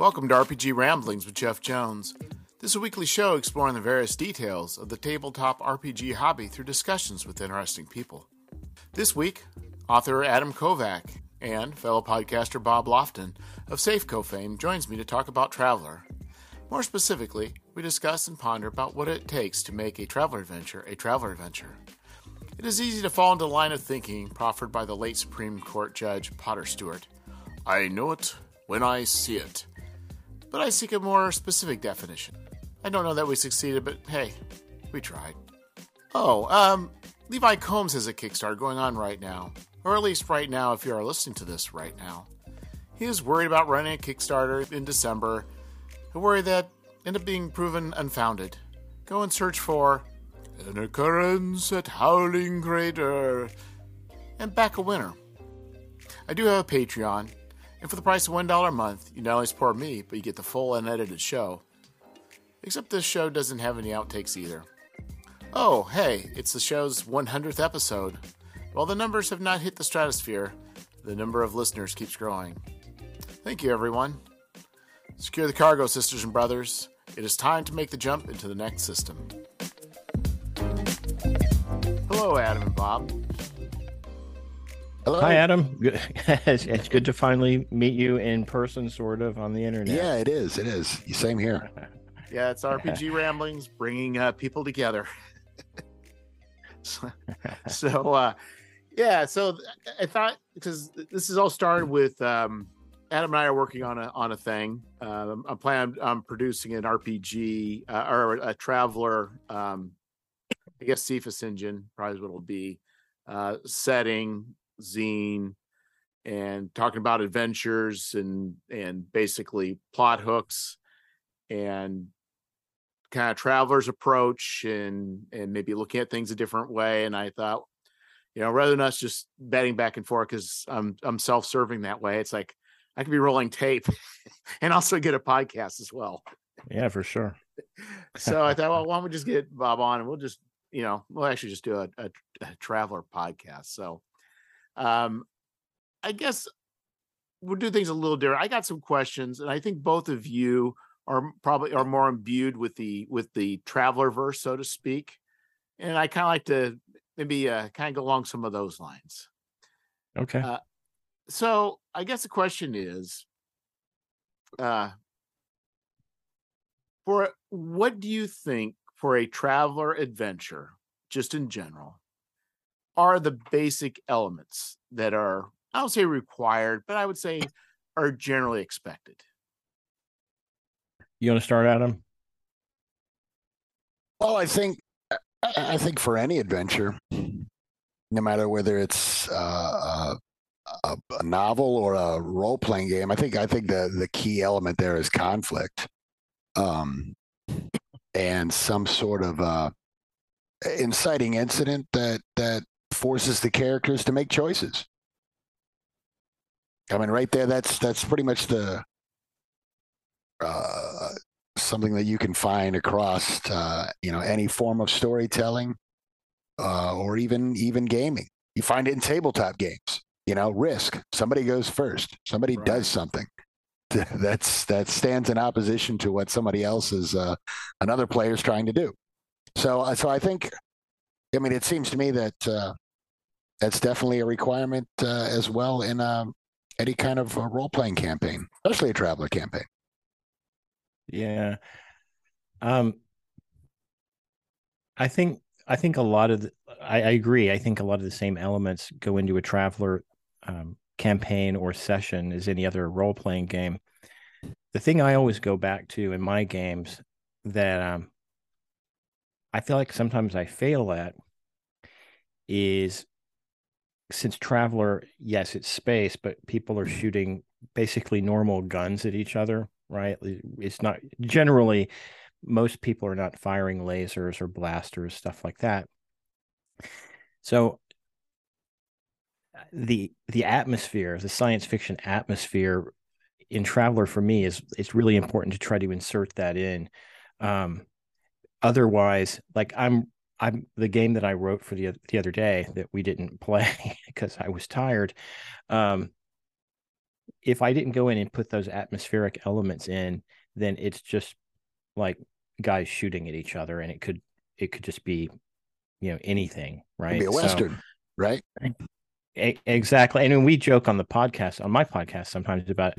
Welcome to RPG Ramblings with Jeff Jones. This is a weekly show exploring the various details of the tabletop RPG hobby through discussions with interesting people. This week, author Adam Kovac and fellow podcaster Bob Lofton of Safeco fame joins me to talk about Traveller. More specifically, we discuss and ponder about what it takes to make a traveler adventure a traveler adventure. It is easy to fall into the line of thinking proffered by the late Supreme Court Judge Potter Stewart. I know it when I see it. But I seek a more specific definition. I don't know that we succeeded, but hey, we tried. Oh, um, Levi Combs has a Kickstarter going on right now. Or at least right now, if you are listening to this right now. He is worried about running a Kickstarter in December, a worry that ended up being proven unfounded. Go and search for An Occurrence at Howling Crater and back a winner. I do have a Patreon, and for the price of $1 a month, you not only support me, but you get the full unedited show. Except this show doesn't have any outtakes either. Oh, hey, it's the show's 100th episode. While the numbers have not hit the stratosphere, the number of listeners keeps growing. Thank you, everyone. Secure the cargo, sisters and brothers. It is time to make the jump into the next system. Hello, Adam and Bob. Hello. Hi, Adam. It's, it's good to finally meet you in person, sort of, on the internet. Yeah, it is. It is. Same here. Yeah, it's RPG Ramblings bringing uh, people together. so, so uh, yeah, so I thought because this is all started with um, Adam and I are working on a on a thing. Um, I'm planning on producing an RPG uh, or a traveler. Um, I guess Cepheus engine probably what it'll be. Uh, setting zine and talking about adventures and and basically plot hooks and kind of traveler's approach and and maybe looking at things a different way. And i thought you know rather than us just betting back and forth because i'm i'm self-serving that way it's like i could be rolling tape and also get a podcast as well. Yeah, for sure. so i thought well why don't we just get bob on and we'll just you know we'll actually just do a, a, a traveler podcast. So um i guess we'll do things a little different i got some questions and i think both of you are probably are more imbued with the with the traveler verse so to speak and i kind of like to maybe uh, kind of go along some of those lines Okay. Uh, so i guess the question is uh for what do you think for a traveler adventure just in general are the basic elements that are i don't say required but i would say are generally expected you want to start, Adam? Well, I think I- I think for any adventure, no matter whether it's uh, a, a novel or a role playing game, I think I think the the key element there is conflict, um, and some sort of uh, inciting incident that that forces the characters to make choices. I mean, right there, that's that's pretty much the uh, something that you can find across uh, you know any form of storytelling uh, or even even gaming. You find it in tabletop games. You know, risk. Somebody goes first. Somebody Right. does something. That's that stands in opposition to what somebody else is uh, another player's trying to do. So uh, so I think, I mean, it seems to me that uh, that's definitely a requirement uh, as well in um, any kind of uh, role playing campaign, especially a traveler campaign. Yeah. Um, I think I think a lot of the, I, I agree. I think a lot of the same elements go into a traveler um, campaign or session as any other role playing game. The thing I always go back to in my games that um, I feel like sometimes I fail at is since traveler, yes, it's space, but people are shooting basically normal guns at each other, right? It's not generally most people are not firing lasers or blasters, stuff like that. So the the atmosphere, the science fiction atmosphere in Traveller for me is it's really important to try to insert that in. Um, otherwise, like I'm I'm the game that I wrote for the the other day that we didn't play because I was tired. Um, if I didn't go in and put those atmospheric elements in, then it's just like guys shooting at each other, and it could it could just be, you know, anything, right? It'd be a western, so, right? Exactly. And we joke on the podcast, on my podcast, sometimes about,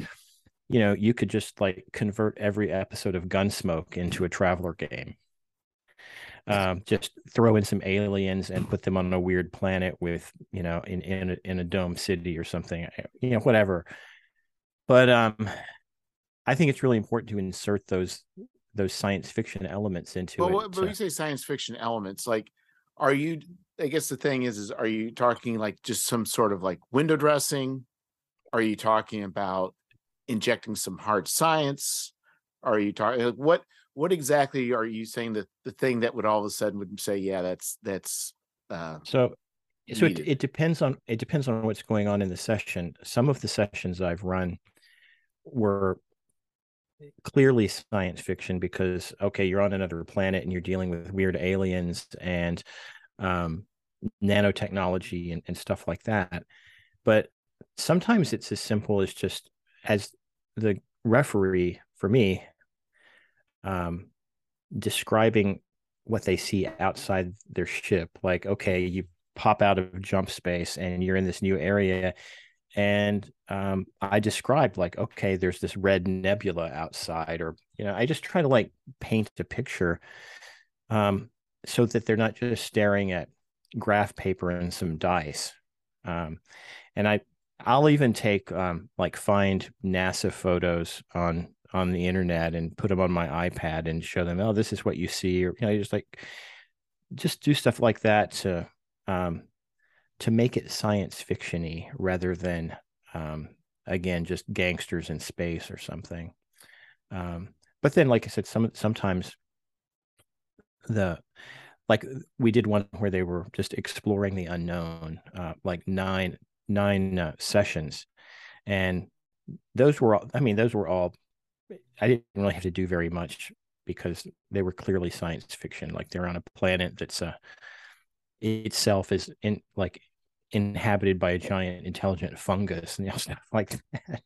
you know, you could just like convert every episode of Gunsmoke into a traveler game. Um, just throw in some aliens and put them on a weird planet with, you know, in in a, in a dome city or something, you know, whatever. But um, I think it's really important to insert those those science fiction elements into but it. What, but when you say science fiction elements, like, are you I guess the thing is, is are you talking like just some sort of like window dressing? Are you talking about injecting some hard science? Are you talking like what what exactly are you saying that the thing that would all of a sudden would say, yeah, that's that's uh so so it, it depends on it depends on what's going on in the session. Some of the sessions I've run were clearly science fiction because okay, you're on another planet and you're dealing with weird aliens and um nanotechnology and, and stuff like that. But sometimes it's as simple as just as the referee for me um, describing what they see outside their ship. Like, okay, you pop out of jump space and you're in this new area. And um, I described like, okay, there's this red nebula outside, or you know, I just try to like paint a picture um, so that they're not just staring at graph paper and some dice. Um, and I I'll even take um, like find NASA photos on on the internet and put them on my iPad and show them, oh, this is what you see, or you know, just like just do stuff like that to um, to make it science fictiony rather than um, again just gangsters in space or something. Um, but then, like I said, some sometimes the like we did one where they were just exploring the unknown, uh, like nine nine uh, sessions, and those were all. I mean, those were all. I didn't really have to do very much because they were clearly science fiction. Like they're on a planet that's uh, itself is in like inhabited by a giant intelligent fungus and you know, stuff like that.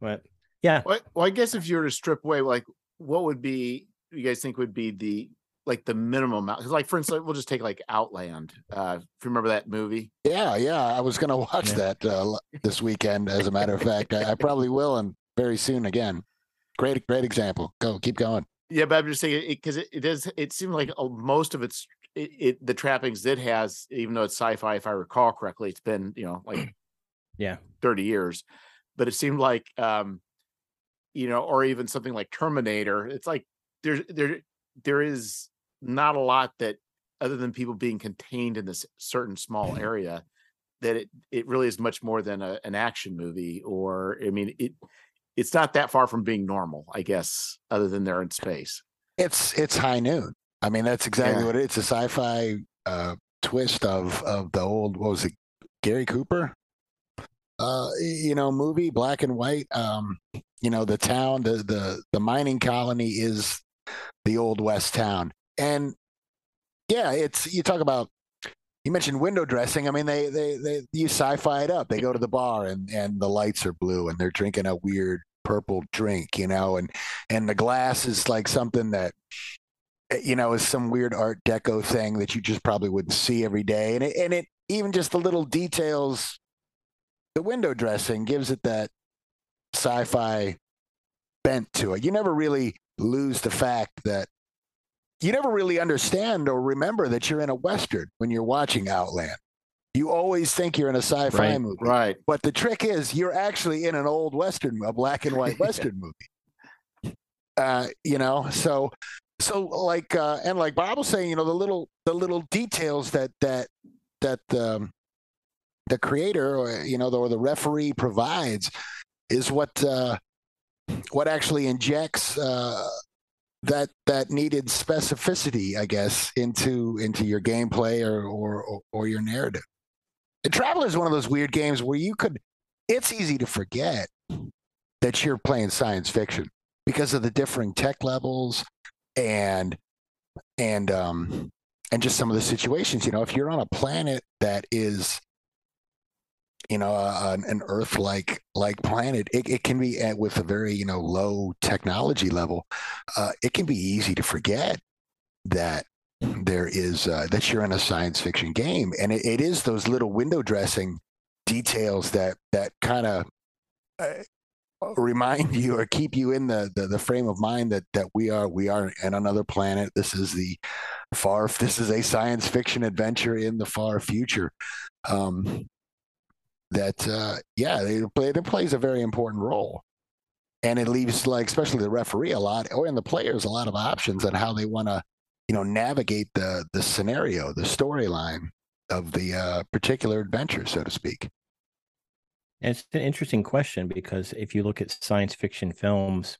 but yeah. Well, well, I guess if you were to strip away, like, what would be you guys think would be the like the minimum amount. Like for instance, we'll just take like Outland. Uh, if you remember that movie. Yeah, yeah, I was gonna watch yeah. that uh, this weekend. As a matter of fact, I, I, probably will, and very soon again. Great, great example. Go, keep going. Yeah, but I'm just saying because it, it, it is. It seemed like most of its it, it, the trappings it has, even though it's sci-fi, if I recall correctly, it's been you know like yeah, thirty years, but it seemed like um, you know, or even something like Terminator. It's like there's there there is not a lot that other than people being contained in this certain small area that it it really is much more than a, an action movie or i mean it it's not that far from being normal i guess other than they're in space it's it's high noon i mean that's exactly yeah. what it, it's a sci-fi uh, twist of of the old what was it gary cooper uh you know movie black and white um you know the town the the the mining colony is the old west town and yeah, it's you talk about you mentioned window dressing. I mean, they they they you sci-fi it up. They go to the bar and and the lights are blue and they're drinking a weird purple drink, you know, and and the glass is like something that eh, you know is some weird art deco thing that you just probably wouldn't see every day. And it and it even just the little details the window dressing gives it that sci-fi bent to it. You never really lose the fact that you never really understand or remember that you're in a western when you're watching Outland. You always think you're in a sci-fi right, movie, right? But the trick is you're actually in an old western, a black and white western movie. Uh, you know, so so like uh, and like Bob was saying, you know, the little the little details that that that um, the creator or you know the, or the referee provides is what uh, what actually injects uh, that that needed specificity, I guess, into into your gameplay or or or your narrative. And Traveller is one of those weird games where you could. It's easy to forget that you're playing science fiction because of the differing tech levels and and um and just some of the situations. You know, if you're on a planet that is you know, uh, an Earth like like planet, it, it can be at, with a very you know low technology level. Uh, it can be easy to forget that there is uh, that you're in a science fiction game, and it, it is those little window dressing details that that kind of uh, remind you or keep you in the, the, the frame of mind that that we are we are in another planet. This is the far. This is a science fiction adventure in the far future. Um, that uh, yeah, it, it plays a very important role, and it leaves like especially the referee a lot, or in the players a lot of options on how they want to you know navigate the the scenario, the storyline of the uh, particular adventure, so to speak. It's an interesting question because if you look at science fiction films,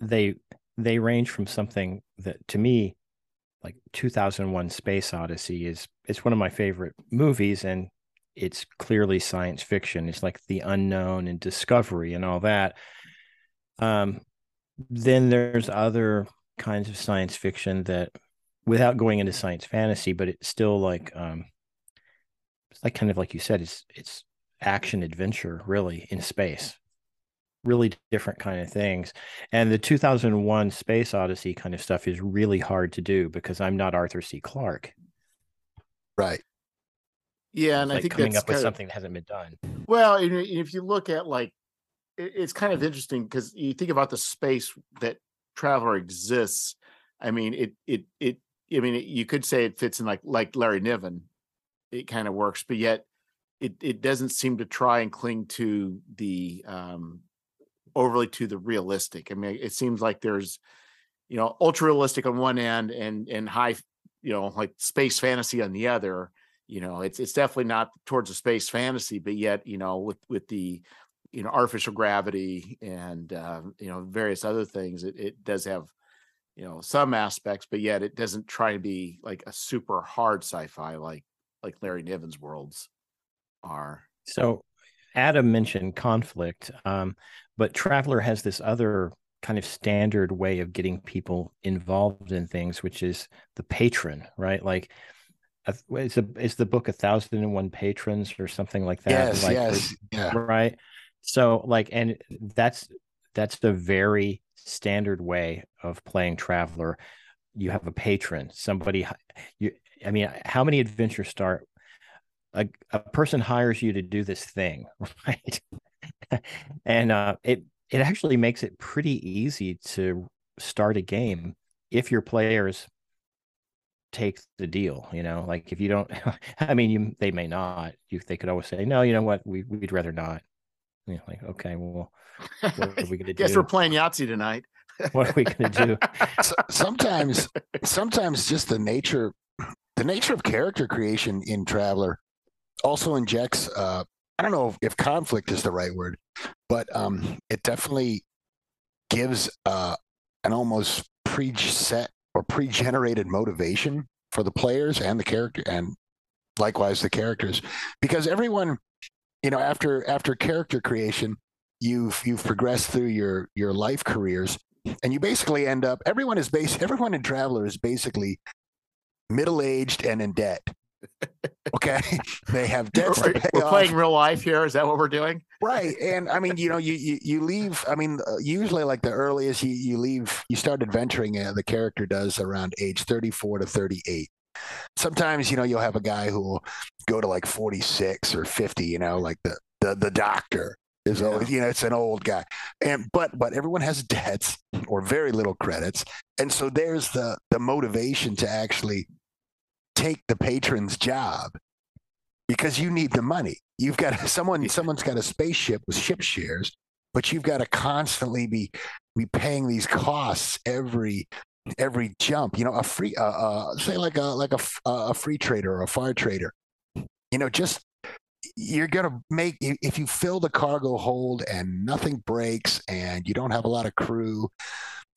they they range from something that to me like 2001 space odyssey is it's one of my favorite movies and it's clearly science fiction it's like the unknown and discovery and all that um then there's other kinds of science fiction that without going into science fantasy but it's still like um it's like kind of like you said it's it's action adventure really in space. Really different kind of things. And the 2001 space odyssey kind of stuff is really hard to do because i'm not arthur c. Clarke. Right. Yeah and it's i like think coming up with of- something that hasn't been done. Well, if you look at like, it's kind of interesting because you think about the space that Traveller exists. I mean, it it it. I mean, you could say it fits in like like Larry Niven. It kind of works, but yet it it doesn't seem to try and cling to the um overly to the realistic. I mean, it seems like there's you know ultra realistic on one end and and high you know like space fantasy on the other you know it's it's definitely not towards a space fantasy but yet you know with with the you know artificial gravity and uh, you know various other things it, it does have you know some aspects but yet it doesn't try to be like a super hard sci-fi like like larry niven's worlds are So Adam mentioned conflict, um, but Traveller has this other kind of standard way of getting people involved in things, which is the patron, right? Like, is a it's the book A Thousand and One Patrons or something like that. yes, like, yes, yeah. right. So like, and that's that's the very standard way of playing Traveller. You have a patron, somebody. You, I mean, how many adventures start? A, a person hires you to do this thing right? And uh it it actually makes it pretty easy to start a game if your players take the deal you know? Like if you don't i mean you they may not. You they could always say no you know what? We, we'd rather not you know, like okay well what are we gonna guess do we're playing yahtzee tonight what are we gonna do So, sometimes, sometimes just the nature, the nature of character creation in Traveller also injects. Uh, I don't know if conflict is the right word, but um, it definitely gives uh, an almost preset or pre-generated motivation for the players and the character, and likewise the characters, because everyone, you know, after after character creation, you've you've progressed through your your life careers and you basically end up everyone is base everyone in traveler is basically middle-aged and in debt. Okay? They have debts to Are- pay we're off. playing real life here. Is that what we're doing? Right. And i mean you know you you, you leave i mean uh, usually like the earliest you, you leave you start adventuring uh, the character does around age 34 to 38 sometimes you know you'll have a guy who will go to like 46 or 50 you know like the the, the doctor is Yeah. always you know it's an old guy. And but but everyone has debts or very little credits. And so there's the the motivation to actually take the patron's job because you need the money. You've got someone someone's got a spaceship with ship shares but you've got to constantly be be paying these costs every every jump you know a free uh, uh say like a like a f- a free trader or a far trader you know just you're gonna make if you fill the cargo hold and nothing breaks and you don't have a lot of crew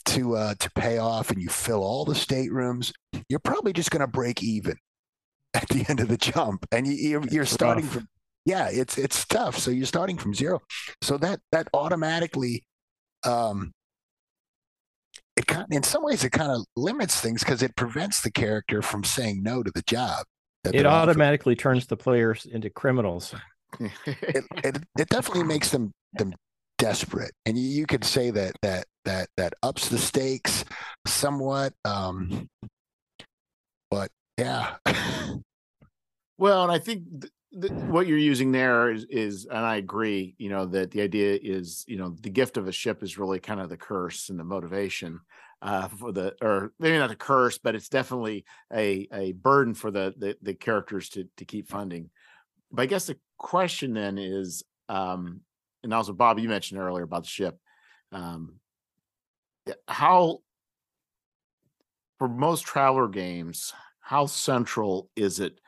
to uh to pay off and you fill all the staterooms you're probably just gonna break even at the end of the jump and you, you're, you're starting rough. from yeah it's it's tough so you're starting from zero so that that automatically um it kind in some ways it kind of limits things because it prevents the character from saying no to the job it automatically turns the players into criminals. it, it, it definitely makes them them desperate, and you, you could say that that that that ups the stakes somewhat. Um, but yeah. well, and I think th- th- what you're using there is, is, and I agree. You know that the idea is, you know, the gift of a ship is really kind of the curse and the motivation uh, for the, or maybe not a curse, but it's definitely a a burden for the the, the characters to to keep funding. But I guess the question then is, um, and also Bob, you mentioned earlier about the ship. Um, how for most traveler games, how central is it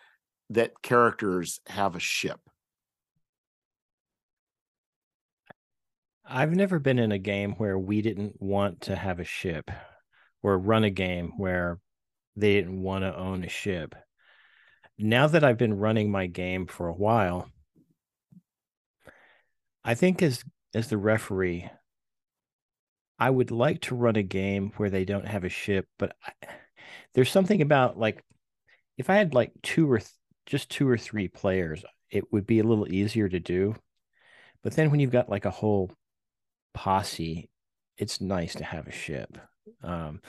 that characters have a ship? I've never been in a game where we didn't want to have a ship or run a game where they didn't want to own a ship. Now that I've been running my game for a while, I think as as the referee, I would like to run a game where they don't have a ship, but I, there's something about like if I had like two or just two or three players, it would be a little easier to do. But then when you've got like a whole posse, it's nice to have a ship. Um,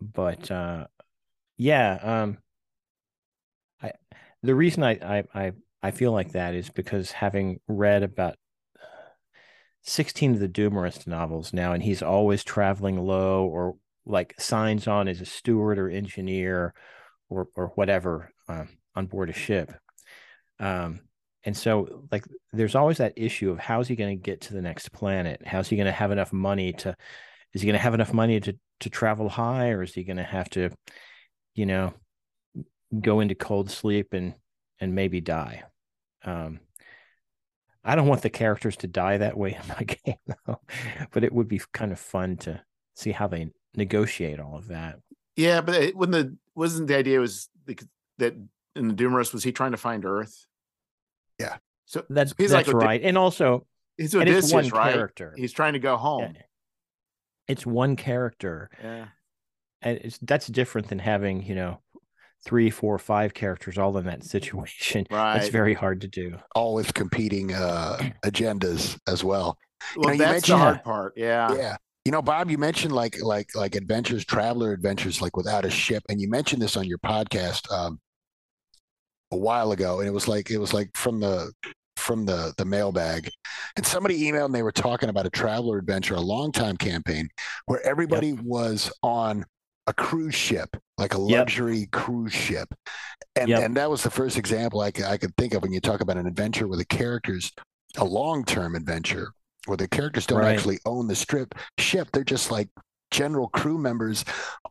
but uh, yeah, um, I the reason I, I I I feel like that is because having read about 16 of the Dumarest novels now, and he's always traveling low or like signs on as a steward or engineer or or whatever uh, on board a ship. Um, and so like there's always that issue of how's he going to get to the next planet? How's he going to have enough money to is he going to have enough money to to travel high or is he going to have to you know go into cold sleep and and maybe die? Um, I don't want the characters to die that way in my game, though. but it would be kind of fun to see how they negotiate all of that. Yeah, but it, when the wasn't the idea was that in the Dumarest was he trying to find Earth? Yeah. So that's he's that's like right, and also he's Odysseus, one right? character. He's trying to go home. Yeah. It's one character. Yeah. And it's that's different than having you know three, four, five characters all in that situation. Right. It's very hard to do. All with competing uh, agendas as well. Well, you know, that's the hard part. Yeah. Yeah. You know, Bob, you mentioned like like like adventures, traveler adventures, like without a ship, and you mentioned this on your podcast um, a while ago, and it was like it was like from the from the the mailbag, and somebody emailed and they were talking about a traveler adventure, a long time campaign where everybody yep. was on a cruise ship, like a luxury yep. cruise ship. And yep. and that was the first example I could, I could think of when you talk about an adventure where the characters, a long term adventure, where the characters don't right. actually own the strip ship. They're just like general crew members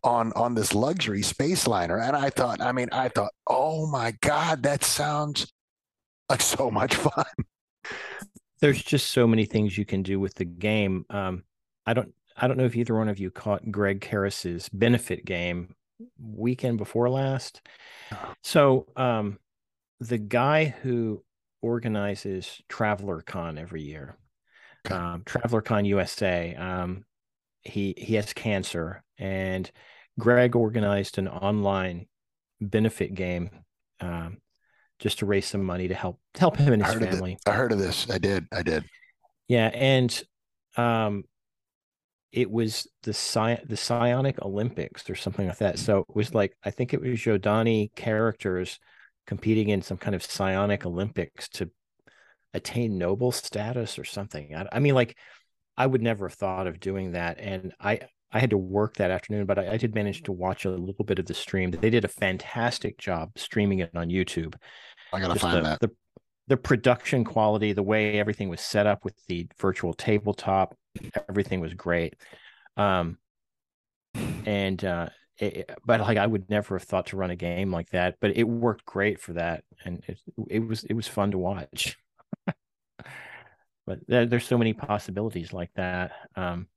on on this luxury space liner. And I thought, I mean, I thought, oh my God, that sounds like so much fun. There's just so many things you can do with the game. Um, I don't I don't know if either one of you caught Greg Karros's benefit game weekend before last. So, um, the guy who organizes Traveller Con every year, um, Traveller Con USA, um, he he has cancer, and Greg organized an online benefit game um, just to raise some money to help help him and his I family. I heard of this. I did. I did. Yeah, and um, it was the Psi- the Psionic Olympics or something like that. So it was like I think it was Zhodani characters competing in some kind of Psionic Olympics to attain noble status or something. I, I, mean, like I would never have thought of doing that, and I I had to work that afternoon, but I, I did manage to watch a little bit of the stream. They did a fantastic job streaming it on YouTube. I gotta Just find the, that. The, the production quality, the way everything was set up with the virtual tabletop, everything was great. Um, and uh, it, but like I would never have thought to run a game like that, but it worked great for that, and it it was it was fun to watch. But there, there's so many possibilities like that. Um,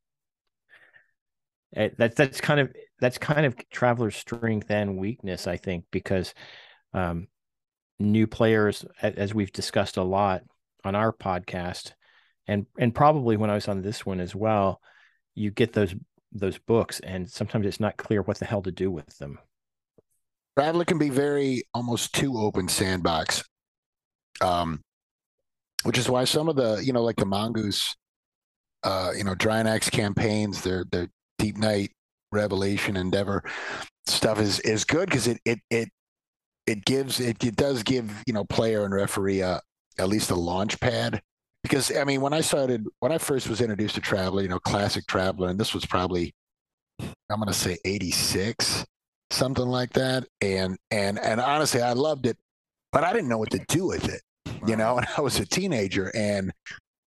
that's kind of that's kind of traveler's strength and weakness, I think, because um, new players, as we've discussed a lot on our podcast, and and probably when I was on this one as well, you get those those books, and sometimes it's not clear what the hell to do with them. Traveller can be very almost too open sandbox. Um, which is why some of the, you know, like the Mongoose, uh, you know, Drinax campaigns, their their Deep Night, Revelation, Endeavor stuff is is good because it it it it gives it, it does give you know player and referee a, at least a launch pad because I mean when I started when I first was introduced to Traveller, you know, classic Traveller, and this was probably I'm gonna say 86, something like that. And and and honestly, I loved it, but I didn't know what to do with it. You know, and I was a teenager and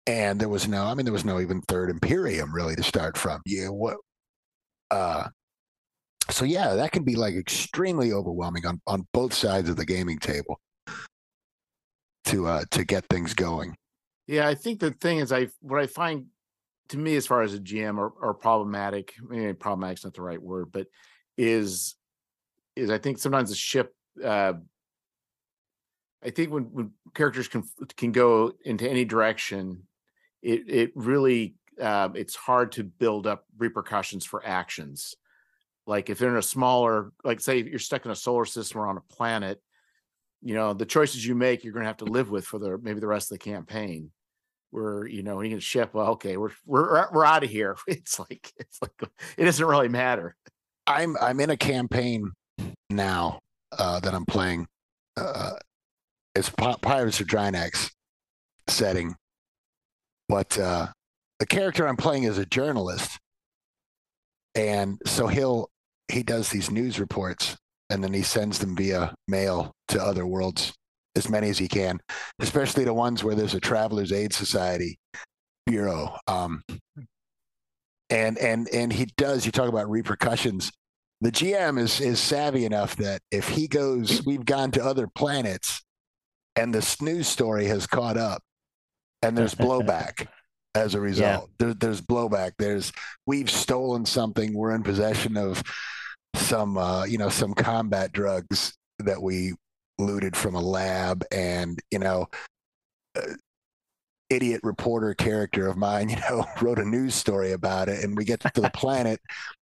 and there was no I mean there was no even third Imperium really to start from. Yeah, what uh so yeah, that can be like extremely overwhelming on, on both sides of the gaming table to uh to get things going. Yeah, I think the thing is, I what I find to me as far as a GM or, or problematic, maybe problematic is not the right word, but is is I think sometimes the ship. Uh, I think when when characters can can go into any direction, it it really uh, it's hard to build up repercussions for actions. Like if they're in a smaller, like say you're stuck in a solar system or on a planet, you know the choices you make you're going to have to live with for the maybe the rest of the campaign where you know you can ship well okay we're we're we're out of here it's like it's like it doesn't really matter i'm i'm in a campaign now uh that i'm playing uh it's pirates of drinax setting but uh the character i'm playing is a journalist and so he'll he does these news reports and then he sends them via mail to other worlds as many as he can, especially the ones where there's a Travellers Aid Society bureau. Um, and and and he does. You talk about repercussions. The GM is is savvy enough that if he goes, we've gone to other planets, and the news story has caught up, and there's blowback as a result. Yeah. There, there's blowback. There's we've stolen something. We're in possession of some uh, you know some combat drugs that we looted from a lab and you know uh, idiot reporter character of mine you know wrote a news story about it and we get to the planet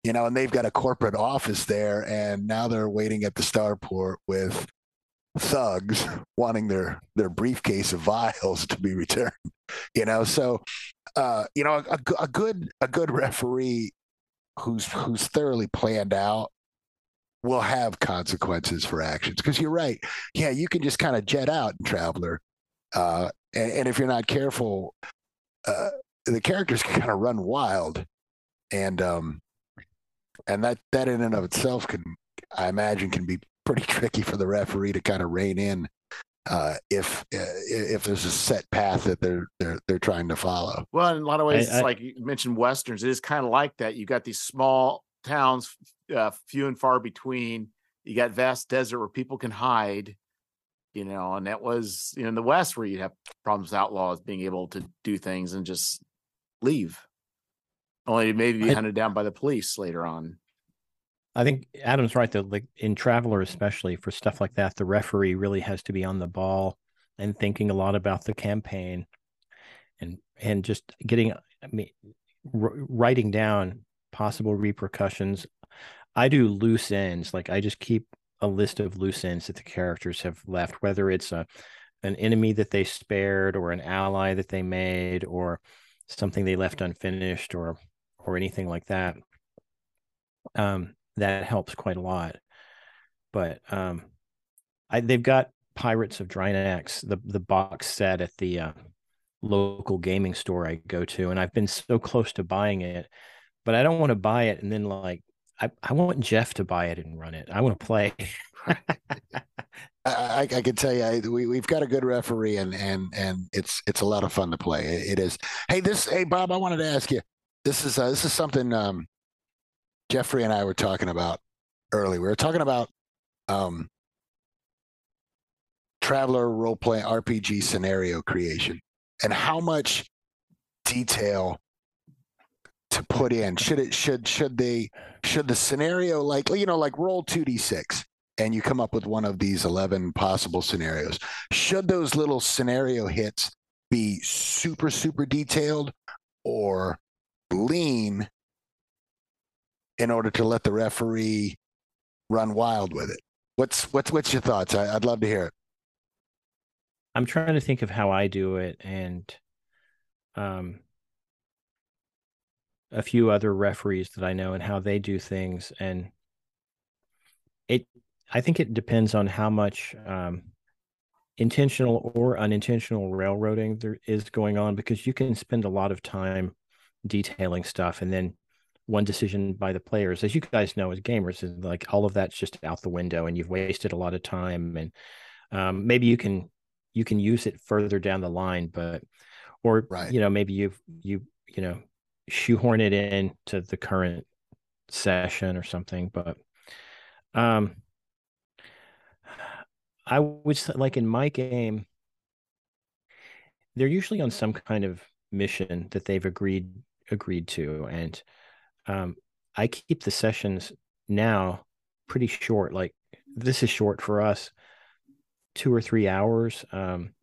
you know and they've got a corporate office there and now they're waiting at the starport with thugs wanting their their briefcase of vials to be returned you know so uh you know a, a good a good referee who's who's thoroughly planned out will have consequences for actions. Because you're right. Yeah, you can just kind of jet out and traveller. Uh, and, and, if you're not careful, uh, the characters can kind of run wild. And um, and that that in and of itself can, I imagine, can be pretty tricky for the referee to kind of rein in uh, if uh, if there's a set path that they're they're they're trying to follow. Well, in a lot of ways, I, I, like you mentioned, westerns. It is kind of like that. You got these small towns, uh, few and far between. You got vast desert where people can hide, you know, and that was you know, in the West where you'd have problems with outlaws being able to do things and just leave, only maybe be I, hunted down by the police later on. I think Adam's right though. Like in Traveller, especially for stuff like that, the referee really has to be on the ball and thinking a lot about the campaign, and and just getting I mean, writing down possible repercussions. I do loose ends. Like I just keep a list of loose ends that the characters have left, whether it's a an enemy that they spared or an ally that they made or something they left unfinished or or anything like that. Um, that helps quite a lot. But um, I, they've got Pirates of Drinax, the the box set at the uh, local gaming store I go to, and I've been so close to buying it but I don't want to buy it and then like I, I want Jeff to buy it and run it. I want to play. I, I, can tell you, we we've got a good referee, and and and it's it's a lot of fun to play. It, it is. Hey, this. Hey, Bob, I wanted to ask you. This is uh, this is something um, Jeffrey and I were talking about early. We were talking about um, traveller role play RPG scenario creation and how much detail to put in? Should it should should they should the scenario like you know like roll two d six and you come up with one of these eleven possible scenarios? Should those little scenario hits be super super detailed or lean in order to let the referee run wild with it? What's what's what's your thoughts? I, would love to hear it. I'm trying to think of how I do it, and um, a few other referees that I know and how they do things, and it. I think it depends on how much um, intentional or unintentional railroading there is going on, because you can spend a lot of time detailing stuff, and then one decision by the players, as you guys know as gamers, is like all of that's just out the window, and you've wasted a lot of time, and um, maybe you can you can use it further down the line, but or right. you know maybe you you you know shoehorn it in to the current session or something. But um, I would like in my game, they're usually on some kind of mission that they've agreed agreed to, and um, I keep the sessions now pretty short. Like this is short for us two or three hours. Um,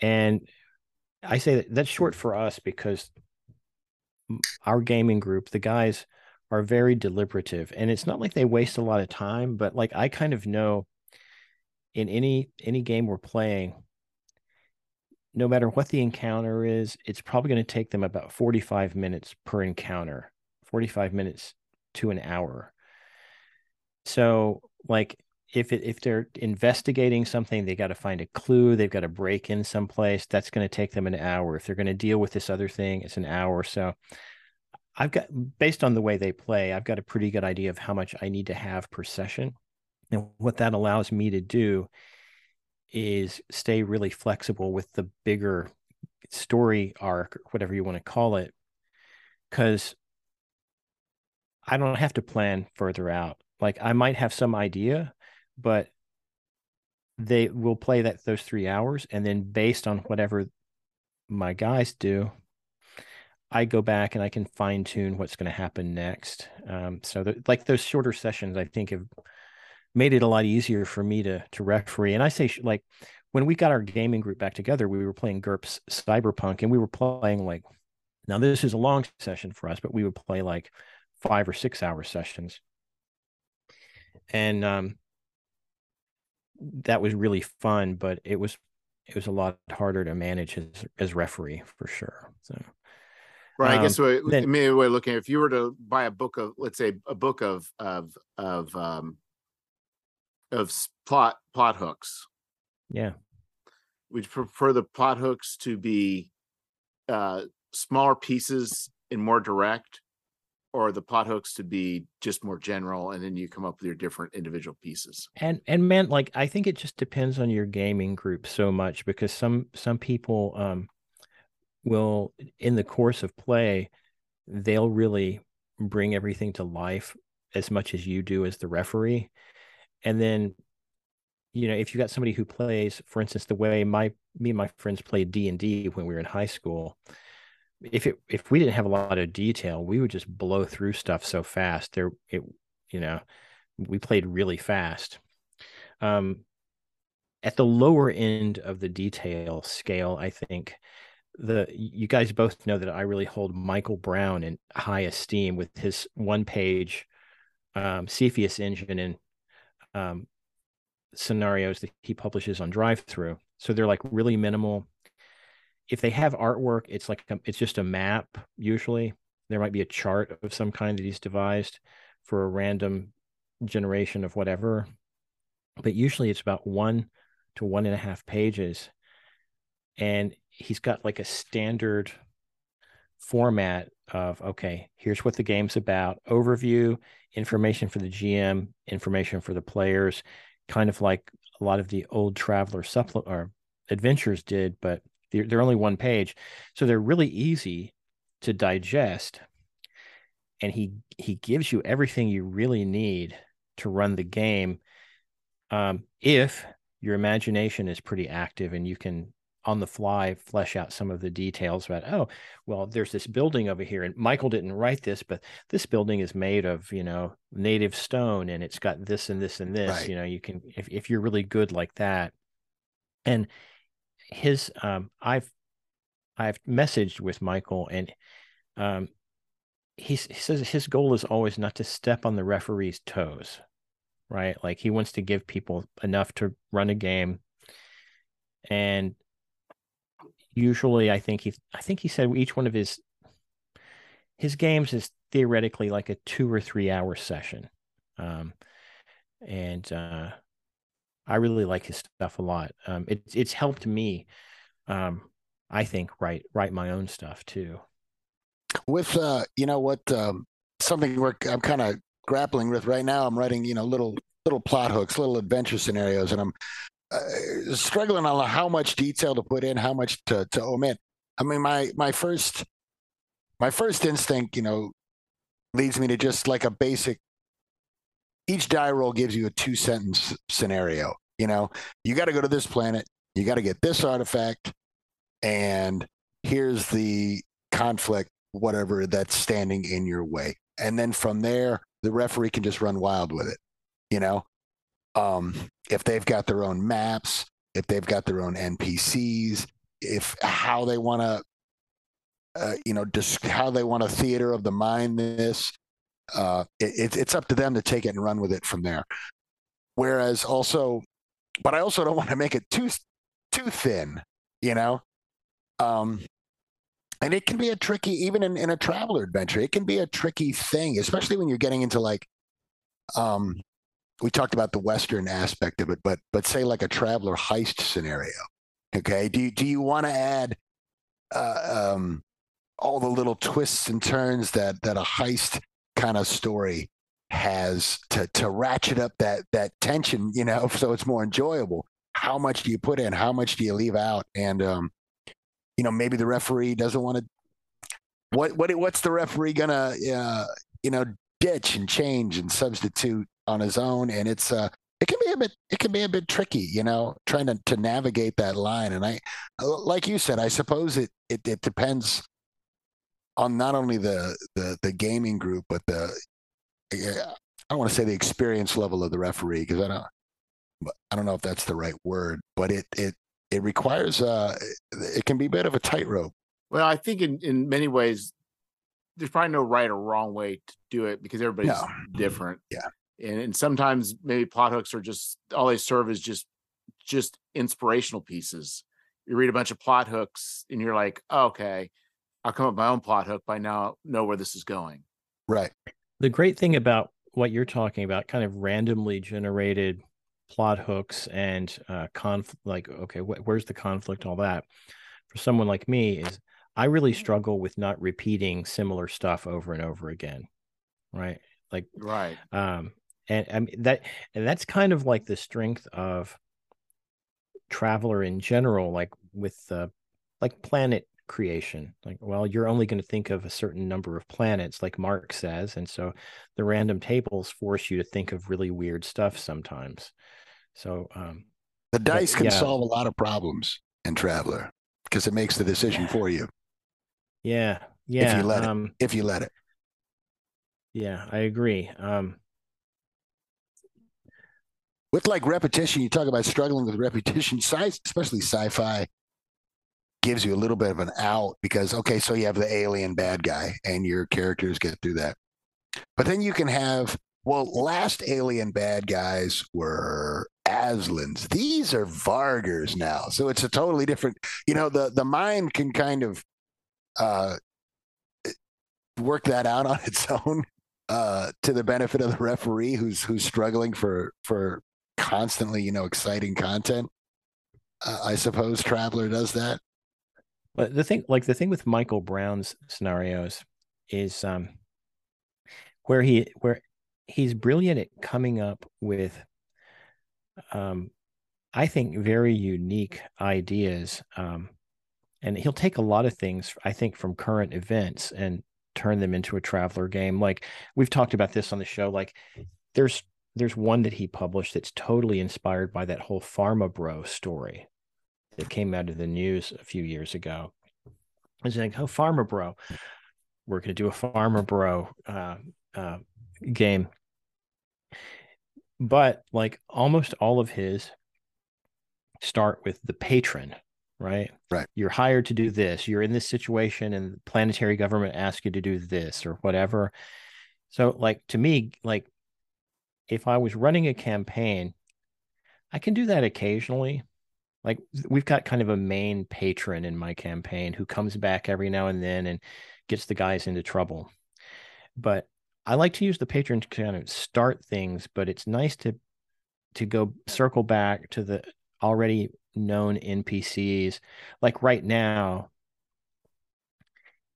and I say that that's short for us because our gaming group, the guys are very deliberative and it's not like they waste a lot of time, but like I kind of know in any any game we're playing, no matter what the encounter is, it's probably going to take them about 45 minutes per encounter, 45 minutes to an hour. So like if it, if they're investigating something, they got to find a clue. They've got to break in someplace. That's going to take them an hour. If they're going to deal with this other thing, it's an hour. So I've got based on the way they play, I've got a pretty good idea of how much I need to have per session. And what that allows me to do is stay really flexible with the bigger story arc, whatever you want to call it, because I don't have to plan further out. Like I might have some idea, but they will play that those three hours and then based on whatever my guys do i go back and i can fine tune what's going to happen next um, so the, like those shorter sessions i think have made it a lot easier for me to to referee and i say like when we got our gaming group back together we were playing GURPS cyberpunk and we were playing like now this is a long session for us but we would play like five or six hour sessions and um that was really fun, but it was it was a lot harder to manage as as referee for sure. So right, um, I guess um, what, then, maybe we're looking if you were to buy a book of let's say a book of of of um of plot plot hooks. Yeah. Would you prefer the plot hooks to be uh smaller pieces and more direct or the plot hooks to be just more general and then you come up with your different individual pieces and and man like i think it just depends on your gaming group so much because some some people um will in the course of play they'll really bring everything to life as much as you do as the referee and then you know if you got somebody who plays for instance the way my me and my friends played d&d when we were in high school if it if we didn't have a lot of detail, we would just blow through stuff so fast. There, it you know, we played really fast. Um, at the lower end of the detail scale, I think the you guys both know that I really hold Michael Brown in high esteem with his one page um, Cepheus engine and um, scenarios that he publishes on drive through So they're like really minimal if they have artwork, it's like a, it's just a map. Usually, there might be a chart of some kind that he's devised for a random generation of whatever. But usually, it's about one to one and a half pages, and he's got like a standard format of okay, here's what the game's about, overview, information for the GM, information for the players, kind of like a lot of the old traveler supplement or adventures did, but they're, they're only one page, so they're really easy to digest. And he he gives you everything you really need to run the game. Um, if your imagination is pretty active and you can on the fly flesh out some of the details about oh well there's this building over here and michael didn't write this but this building is made of you know native stone and it's got this and this and this right. you know you can if, if you're really good like that and his um, I've I've messaged with Michael and um, he, he says his goal is always not to step on the referee's toes. right? Like he wants to give people enough to run a game. And usually I think he I think he said each one of his his games is theoretically like a two or three hour session. Um, and uh, I really like his stuff a lot. Um, it's it's helped me, um, I think, write write my own stuff too. With uh, you know what, um, something we're I'm kind of grappling with right now. I'm writing you know little little plot hooks, little adventure scenarios, and I'm uh, struggling on how much detail to put in, how much to to omit. I mean, my my first my first instinct, you know, leads me to just like a basic. Each die roll gives you a two sentence scenario. You know, you got to go to this planet, you got to get this artifact, and here's the conflict, whatever that's standing in your way. And then from there, the referee can just run wild with it. You know, um, if they've got their own maps, if they've got their own NPCs, if how they want to uh, you know, just how they want a theater of the mind this. Uh, it, it's up to them to take it and run with it from there. Whereas also, but I also don't want to make it too too thin, you know. Um, and it can be a tricky, even in, in a Traveller adventure, it can be a tricky thing, especially when you're getting into like, um, we talked about the Western aspect of it, but but say like a Traveller heist scenario. Okay, do you, do you want to add uh, um, all the little twists and turns that that a heist kind of story has to to ratchet up that that tension, you know, so it's more enjoyable. How much do you put in? How much do you leave out? And um, you know, maybe the referee doesn't want to. What what what's the referee gonna uh, you know ditch and change and substitute on his own? And it's uh it can be a bit it can be a bit tricky, you know, trying to to navigate that line. And I like you said, I suppose it it, it depends on not only the the the gaming group, but the I don't want to say the experience level of the referee because I don't I don't know if that's the right word, but it it it requires uh it can be a bit of a tightrope. Well, I think in in many ways there's probably no right or wrong way to do it because everybody's no. different. Yeah. And, and sometimes maybe plot hooks are just all they serve is just just inspirational pieces. You read a bunch of plot hooks and you're like, oh, okay, I'll come up with my own plot hook by now know where this is going. Right. The great thing about what you're talking about, kind of randomly generated plot hooks and uh, conflict, like, okay, wh- where's the conflict, all that. For someone like me, is I really struggle with not repeating similar stuff over and over again. Right. Like, right. Um, and I mean that, and that's kind of like the strength of Traveller in general, like with uh, like planet creation. Like well you're only going to think of a certain number of planets like Marc says and so the random tables force you to think of really weird stuff sometimes. So um the dice but, can yeah. solve a lot of problems in Traveller because it makes the decision for you. Yeah yeah if you let um, it if you let it. Yeah i agree. Um with like repetition you talk about struggling with repetition especially sci-fi gives you a little bit of an out because okay, so you have the alien bad guy and your characters get through that. But then you can have well, last alien bad guys were Aslans. These are Vargrs now. So it's a totally different, you know, the the mind can kind of uh work that out on its own uh to the benefit of the referee who's who's struggling for for constantly, you know, exciting content. Uh, I suppose Traveller does that. But the thing, like the thing with Michael Brown's scenarios, is um, where he where he's brilliant at coming up with, um, I think, very unique ideas. Um, and he'll take a lot of things, I think, from current events and turn them into a Traveller game. Like we've talked about this on the show. Like there's there's one that he published that's totally inspired by that whole Pharma Bro story that came out of the news a few years ago. It's like, oh, Pharma Bro, we're going to do a Pharma Bro uh, uh, game. But like almost all of his start with the patron, right? Right. You're hired to do this. You're in this situation, and the planetary government asks you to do this or whatever. So, like to me, like if I was running a campaign, I can do that occasionally. Like we've got kind of a main patron in my campaign who comes back every now and then and gets the guys into trouble. But I like to use the patron to kind of start things, but it's nice to to go circle back to the already known NPCs. Like right now,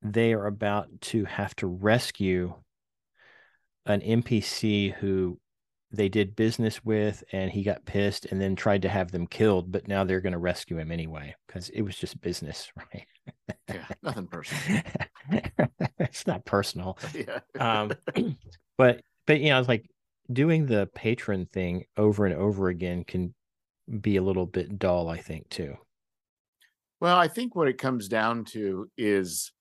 they are about to have to rescue an NPC who they did business with and he got pissed and then tried to have them killed, but now they're going to rescue him anyway because it was just business, right? yeah, nothing personal. it's not personal. yeah. Um, but but you know, it's like doing the patron thing over and over again can be a little bit dull, I think, too. Well, I think what it comes down to is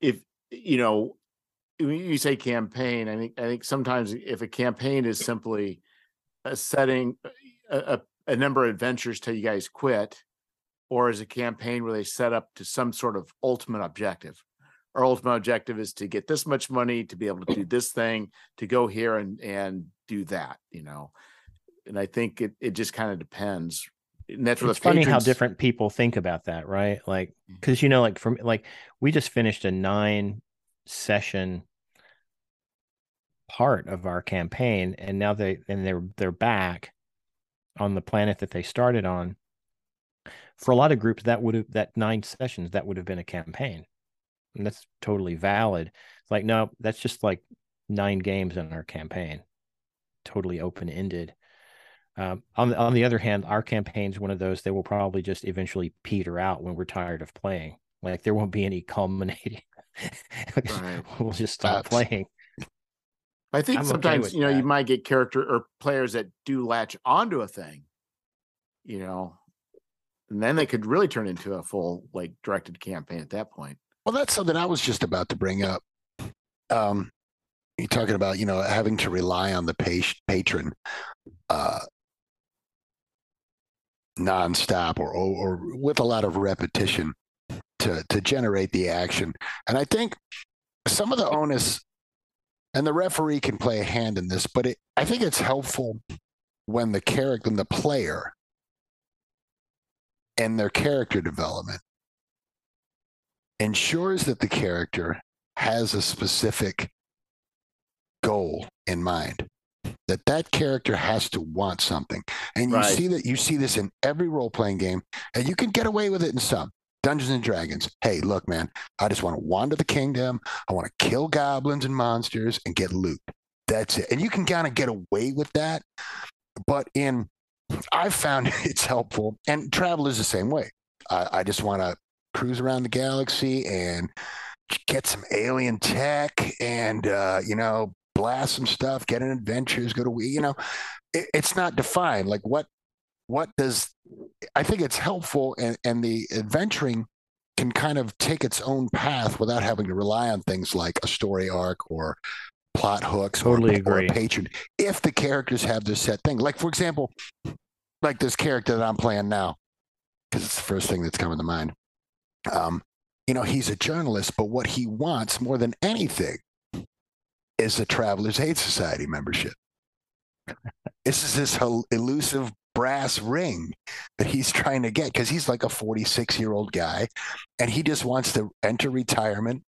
if you know you say campaign, I think I think sometimes if a campaign is simply a setting a, a, a number of adventures till you guys quit, or is a campaign where they set up to some sort of ultimate objective. Our ultimate objective is to get this much money to be able to do this thing, to go here and and do that, you know. And I think it it just kind of depends. And that's it's funny patrons... how different people think about that, right? Like, because mm. you know, like from like we just finished a nine session part of our campaign and now they and they're they're back on the planet that they started on. For a lot of groups that would have that nine sessions that would have been a campaign. And that's totally valid. It's like no that's just like nine games in our campaign. Totally open ended um, on, on the other hand our campaign is one of those that will probably just eventually peter out when we're tired of playing. Like there won't be any culminating right. we'll just stop that's, playing I think I'm sometimes okay you know that. you might get character or players that do latch onto a thing, you know, and then they could really turn into a full like directed campaign at that point. Well, that's something I was just about to bring up. Um, you're talking about you know having to rely on the patron uh, nonstop or, or or with a lot of repetition to to generate the action, and I think some of the onus and the referee can play a hand in this, but it, I think it's helpful when the character and the player and their character development ensures that the character has a specific goal in mind that that character has to want something. And you right. see that you see this in every role-playing game and you can get away with it in some Dungeons and Dragons. Hey, look, man, I just want to wander the kingdom. I want to kill goblins and monsters and get loot. That's it. And you can kind of get away with that. But in, I've found it's helpful. And travel is the same way. I, I just want to cruise around the galaxy and get some alien tech and, uh, you know, blast some stuff, get in adventures, go to, you know, it, it's not defined. Like what what does I think it's helpful and, and the adventuring can kind of take its own path without having to rely on things like a story arc or plot hooks totally or, agree. or patron if the characters have this set thing. Like for example like this character that i'm playing now because it's the first thing that's coming to mind. Um, you know he's a journalist but what he wants more than anything is a Travellers aid society membership. This is this elusive brass ring that he's trying to get because he's like a 46 year old guy and he just wants to enter retirement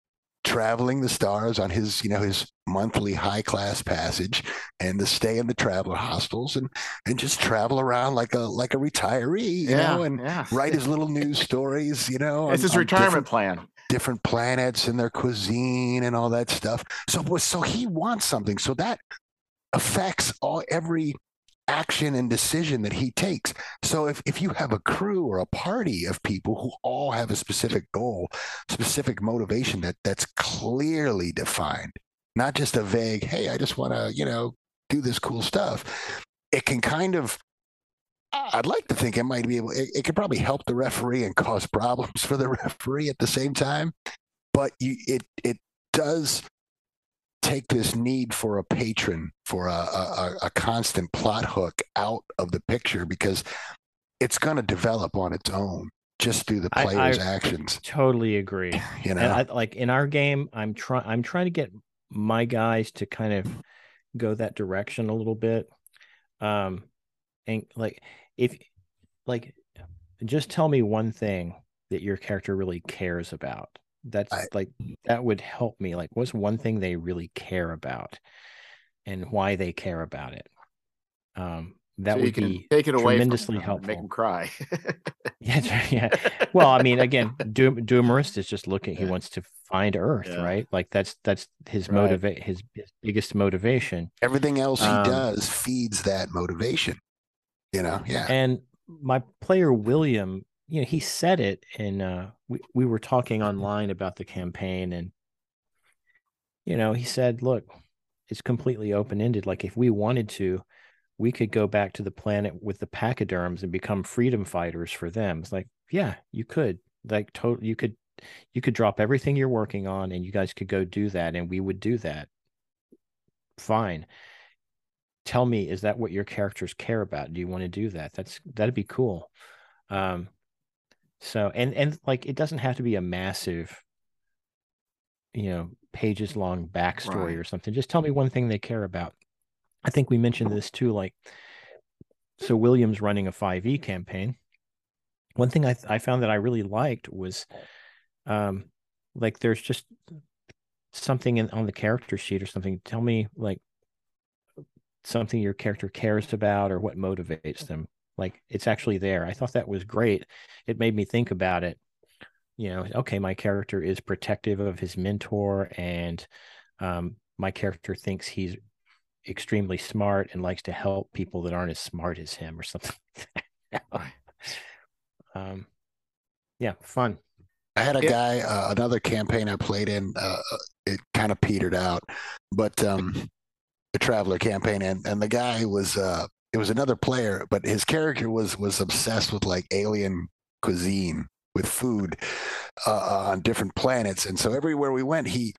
traveling the stars on his you know his monthly high class passage and to stay in the traveler hostels and and just travel around like a like a retiree you yeah, know and yeah. write his little news stories you know it's on, his retirement plan. different planets and their cuisine and all that stuff. So so he wants something. So that affects all every action and decision that he takes. So if, if you have a crew or a party of people who all have a specific goal, specific motivation that that's clearly defined, not just a vague, hey, I just want to, you know, do this cool stuff. It can kind of I'd like to think it might be able it, it could probably help the referee and cause problems for the referee at the same time. But you it it does take this need for a patron for a, a, a constant plot hook out of the picture because it's going to develop on its own just through the player's I, I actions. Totally agree. You know, I, like in our game, I'm trying. I'm trying to get my guys to kind of go that direction a little bit. Um, and like if like just tell me one thing that your character really cares about. That's I, like that would help me. Like, what's one thing they really care about, and why they care about it? Um, that so would be take it away tremendously helpful. Make them cry. yeah, yeah. Well, I mean, again, Doom, Doomerist is just looking. He wants to find Earth, yeah. right? Like that's that's his right. motivate his, his, biggest motivation. Everything else he um, does feeds that motivation. You know, yeah. And my player William, you know, he said it, and uh, we we were talking online about the campaign, and you know, he said, "Look, it's completely open ended. Like if we wanted to." we could go back to the planet with the pachyderms and become freedom fighters for them. It's like, yeah, you could. Like total you could you could drop everything you're working on and you guys could go do that and we would do that. Fine. Tell me, is that what your characters care about? Do you want to do that? That's that'd be cool. Um so and and like it doesn't have to be a massive you know pages long backstory right. or something just tell me one thing they care about I think we mentioned this too. Like, so Williams running a 5e campaign. One thing I, I found that I really liked was, um, like there's just something in, on the character sheet or something. Tell me like something your character cares about or what motivates them. Like it's actually there. I thought that was great. It made me think about it. You know, okay, my character is protective of his mentor, and um, my character thinks he's extremely smart and likes to help people that aren't as smart as him or something. um, yeah, fun. I had a yeah. guy, uh, another campaign I played in. Uh, it kind of petered out, but um, the Traveller campaign, and and the guy was uh, it was another player, but his character was was obsessed with like alien cuisine with food uh, on different planets, and so everywhere we went, he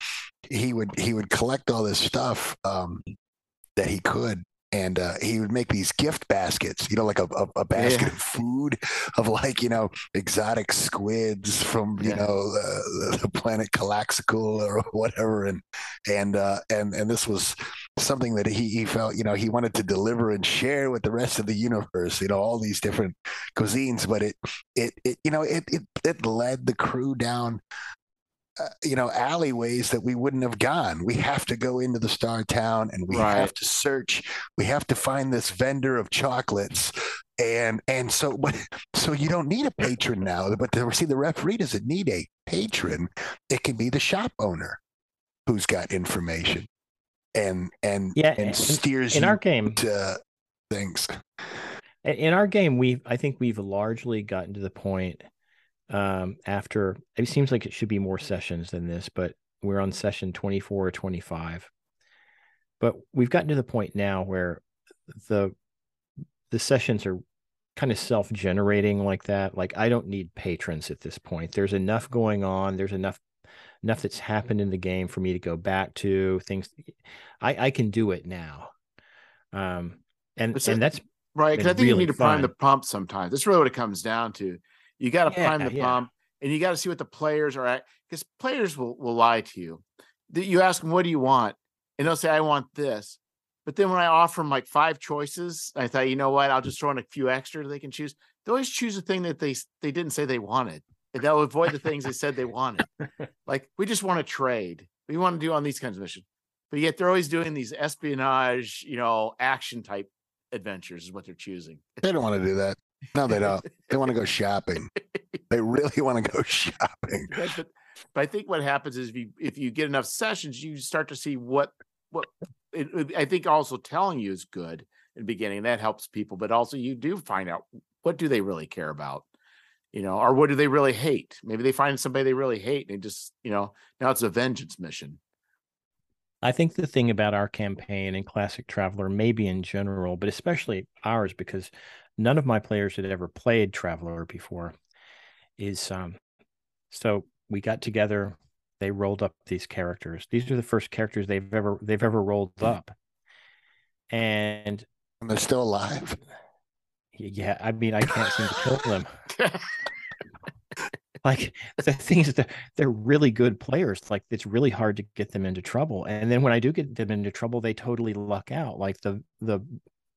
he would he would collect all this stuff um, that he could and uh, he would make these gift baskets, you know, like a, a, a basket yeah. of food of like, you know, exotic squids from, you yeah. know, uh, the planet Calaxical or whatever. And, and, uh, and, and this was something that he, he felt, you know, he wanted to deliver and share with the rest of the universe, you know, all these different cuisines, but it, it, it you know, it, it, it led the crew down uh, you know alleyways that we wouldn't have gone. We have to go into the star town and we right. have to search. We have to find this vendor of chocolates. And and so but so you don't need a patron now but the, see the referee doesn't need a patron. It can be the shop owner who's got information and and yeah and steers in our game to things in our game we i think we've largely gotten to the point um, after it seems like it should be more sessions than this, but we're on session 24 or 25. But we've gotten to the point now where the the sessions are kind of self-generating like that. Like I don't need patrons at this point. There's enough going on. There's enough enough that's happened in the game for me to go back to things. I I can do it now. Um, and and that's right because I think really you need to fun. prime the pump sometimes. That's really what it comes down to. You got to yeah, prime the yeah. pump and you got to see what the players are at because players will, will lie to you. You ask them, what do you want? And they'll say, I want this. But then when I offer them like five choices, I thought, you know what? I'll just throw in a few extra they can choose. They always choose the thing that they they didn't say they wanted. And they'll avoid the things they said they wanted. like we just want to trade. We want to do on these kinds of missions. But yet they're always doing these espionage, you know, action type adventures is what they're choosing. They don't want to do that. No, they don't. they want to go shopping. They really want to go shopping. But, but, I think what happens is if you if you get enough sessions, you start to see what what it, it, I think also telling you is good in the beginning. That helps people, but also you do find out what do they really care about, you know, or what do they really hate? Maybe they find somebody they really hate and just you know now it's a vengeance mission. I think the thing about our campaign and Classic Traveller, maybe in general, but especially ours, because none of my players had ever played Traveller before. Is um, so we got together. They rolled up these characters. These are the first characters they've ever they've ever rolled up, and, and they're still alive. Yeah, I mean, I can't seem to kill them. like the thing is that they're really good players. Like it's really hard to get them into trouble. And then when I do get them into trouble, they totally luck out. Like the the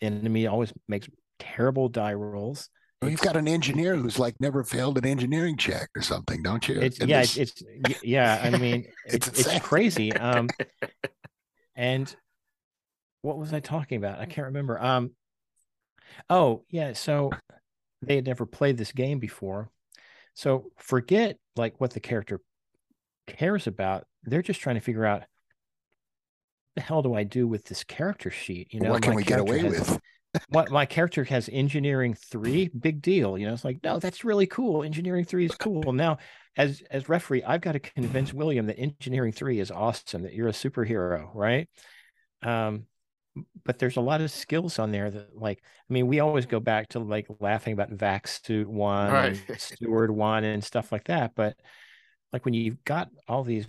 enemy always makes terrible die rolls. Well, you've got an engineer who's like never failed an engineering check or something, don't you? It's, yeah, this... it's yeah. I mean, it's it's, it's crazy. Um, and what was I talking about? I can't remember. Um, oh yeah, so they had never played this game before, so forget like what the character cares about. They're just trying to figure out the hell do I do with this character sheet? You know, what can we get away has, with? what my character has engineering three, big deal. You know, it's like, no, that's really cool. Engineering three is cool. Now, as as referee, I've got to convince William that engineering three is awesome, that you're a superhero, right? Um, but there's a lot of skills on there that like i mean we always go back to like laughing about vac suit one right. steward one and stuff like that but like when you've got all these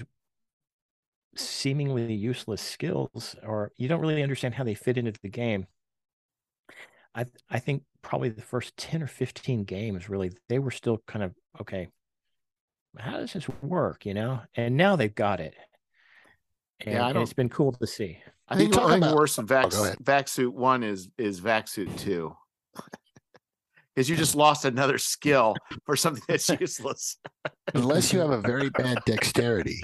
seemingly useless skills or you don't really understand how they fit into the game i i think probably the first 10 or 15 games really they were still kind of okay how does this work? you know? And now they've got it. And, yeah, and it's been cool to see I think the only about... worse than Vac, oh, Vac Suit One is is Vac Suit Two, because you just lost another skill for something that's useless. Unless you have a very bad dexterity,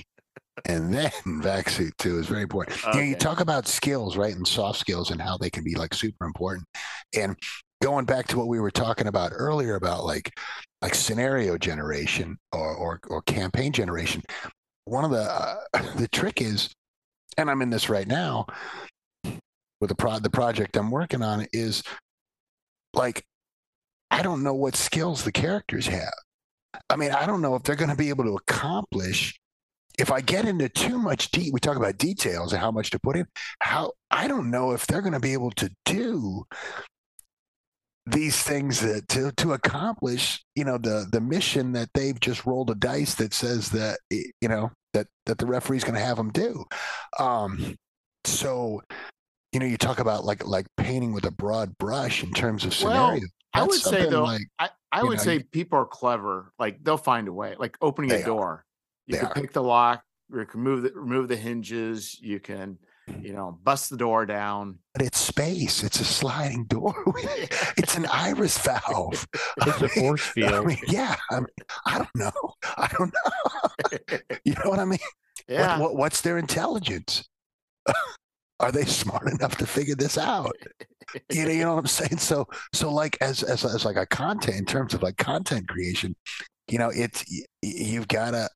and then Vac Suit Two is very important. Okay. You, you talk about skills, right, and soft skills, and how they can be like super important. And going back to what we were talking about earlier about like like scenario generation or or, or campaign generation, one of the uh, the trick is and I'm in this right now with the pro the project I'm working on is like I don't know what skills the characters have. I mean, I don't know if they're going to be able to accomplish if I get into too much deep, we talk about details and how much to put in. How I don't know if they're going to be able to do these things that, to to accomplish, you know, the the mission that they've just rolled a dice that says that you know that that the referee's going to have them do. Um, so, you know, you talk about like like painting with a broad brush in terms of scenario. Well, I would say though, like, I, I would know, say people are clever. Like they'll find a way. Like opening a door, you can are. pick the lock, you can move the remove the hinges. You can you know, bust the door down. But it's space. It's a sliding door. it's an iris valve. It's a force field. I mean, yeah. I, mean, I don't know. I don't know. you know what I mean? Yeah. What, what, what's their intelligence? Are they smart enough to figure this out? you know, you know what I'm saying? So, so like as as as like a content in terms of like content creation, you know, it's you've got to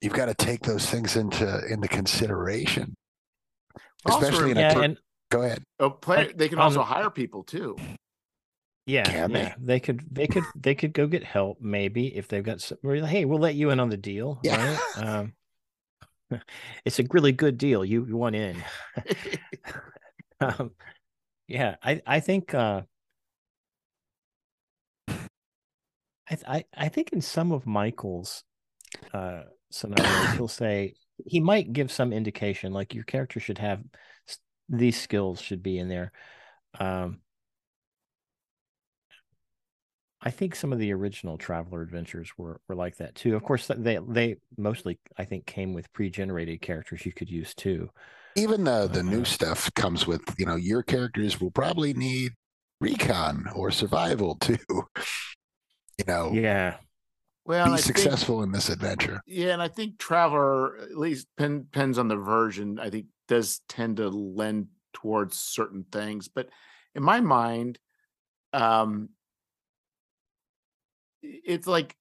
you've got to take those things into into consideration especially in yeah, a and, go ahead. Oh, play, they can um, also hire people too. Yeah, can yeah. They? they could they could they could go get help maybe if they've got some, hey, we'll let you in on the deal. Yeah. Right? Um, it's a really good deal. You, you want in. um, yeah, I I think uh, I, I I think in some of Michael's uh, scenarios, he'll say he might give some indication like your character should have these skills should be in there. Um, I think some of the original Traveller adventures were were like that too. Of course, they they mostly I think came with pre-generated characters you could use too. Even the the uh, new stuff comes with you know your characters will probably need recon or survival too. You know, yeah, well, be successful think, in this adventure. Yeah, and I think Traveller, at least pen, depends on the version. I think does tend to lend towards certain things, but in my mind, um, it's like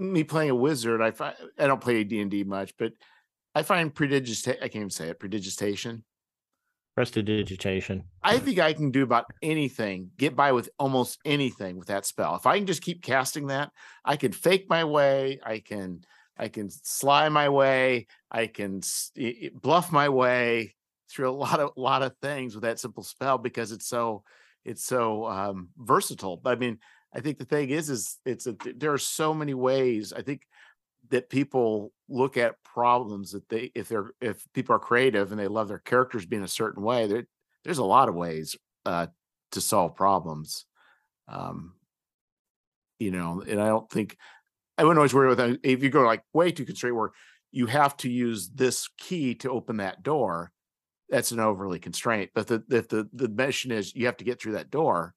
me playing a wizard. I find I don't play D and D much, but I find prodigious. I can't even say it. Prodigitation Prestidigitation. I think I can do about anything, get by with almost anything with that spell. If I can just keep casting that, I can fake my way. I can, I can sly my way. I can bluff my way through a lot of lot of things with that simple spell because it's so it's so um, versatile. But I mean, I think the thing is, is it's a, there are so many ways. I think that people look at problems that they if they're if people are creative and they love their characters being a certain way there there's a lot of ways uh to solve problems um you know and i don't think I wouldn't always worry about that. If you go like way too constrained, where you have to use this key to open that door, that's an overly constraint. But the if the the mission is you have to get through that door,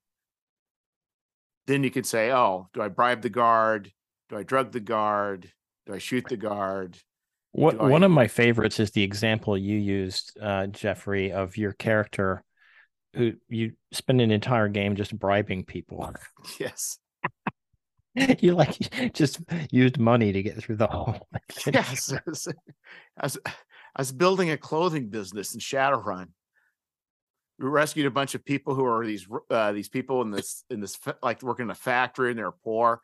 then you could say, oh, do I bribe the guard? Do I drug the guard? Do I shoot the guard? What one of my favorites is the example you used, uh, Jeffrey, of your character who you spend an entire game just bribing people. Yes. you like just used money to get through the whole. yes, I was, I was building a clothing business in Shadowrun. We rescued a bunch of people who are these uh, these people in this in this like working in a factory and they're poor.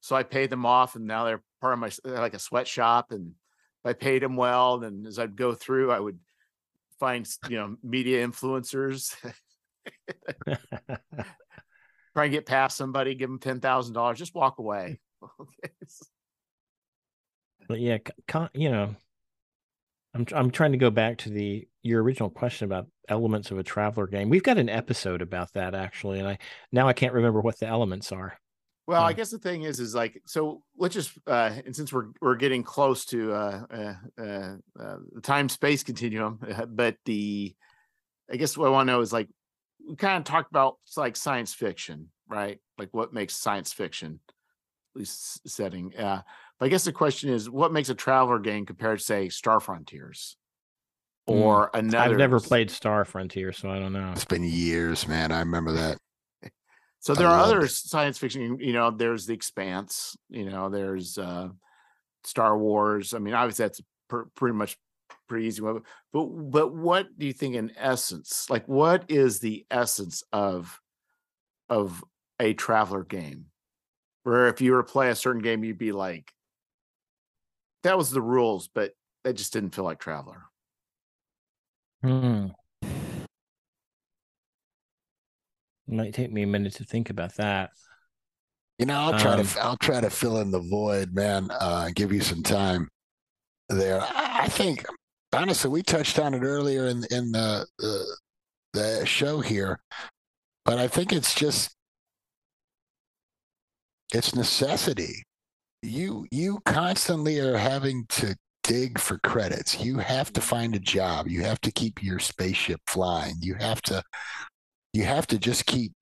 So I paid them off, and now they're part of my uh, like a sweatshop. And I paid him well, then as I'd go through, I would find you know media influencers. Try and get past somebody, give them ten thousand dollars, just walk away. But yeah, you know, I'm I'm trying to go back to the your original question about elements of a Traveller game. We've got an episode about that actually, and I now I can't remember what the elements are. Well, I guess the thing is, is like, so let's just, uh, and since we're we're getting close to uh, uh, uh, uh the time space continuum, but the, I guess what I want to know is like, we kind of talked about like science fiction, right? Like what makes science fiction, at least setting. Uh, but I guess the question is, what makes a Traveller game compared to say Star Frontiers? Hmm. Or mm. another. I've never played Star Frontier, so I don't know. It's been years, man. I remember that. So there I are other it. science fiction, you know, there's The Expanse, you know, there's uh Star Wars. I mean, obviously that's pr- pretty much pretty easy one, but but what do you think in essence? Like what is the essence of of a Traveller game? Where if you were to play a certain game you'd be like that was the rules, but that just didn't feel like Traveller. Hmm. It might take me a minute to think about that. You know, I'll try um, to I'll try to fill in the void, man. Uh, give you some time there. I, I think honestly, we touched on it earlier in in the, the the show here, but I think it's just it's necessity. You you constantly are having to dig for credits. You have to find a job. You have to keep your spaceship flying. You have to you have to just keep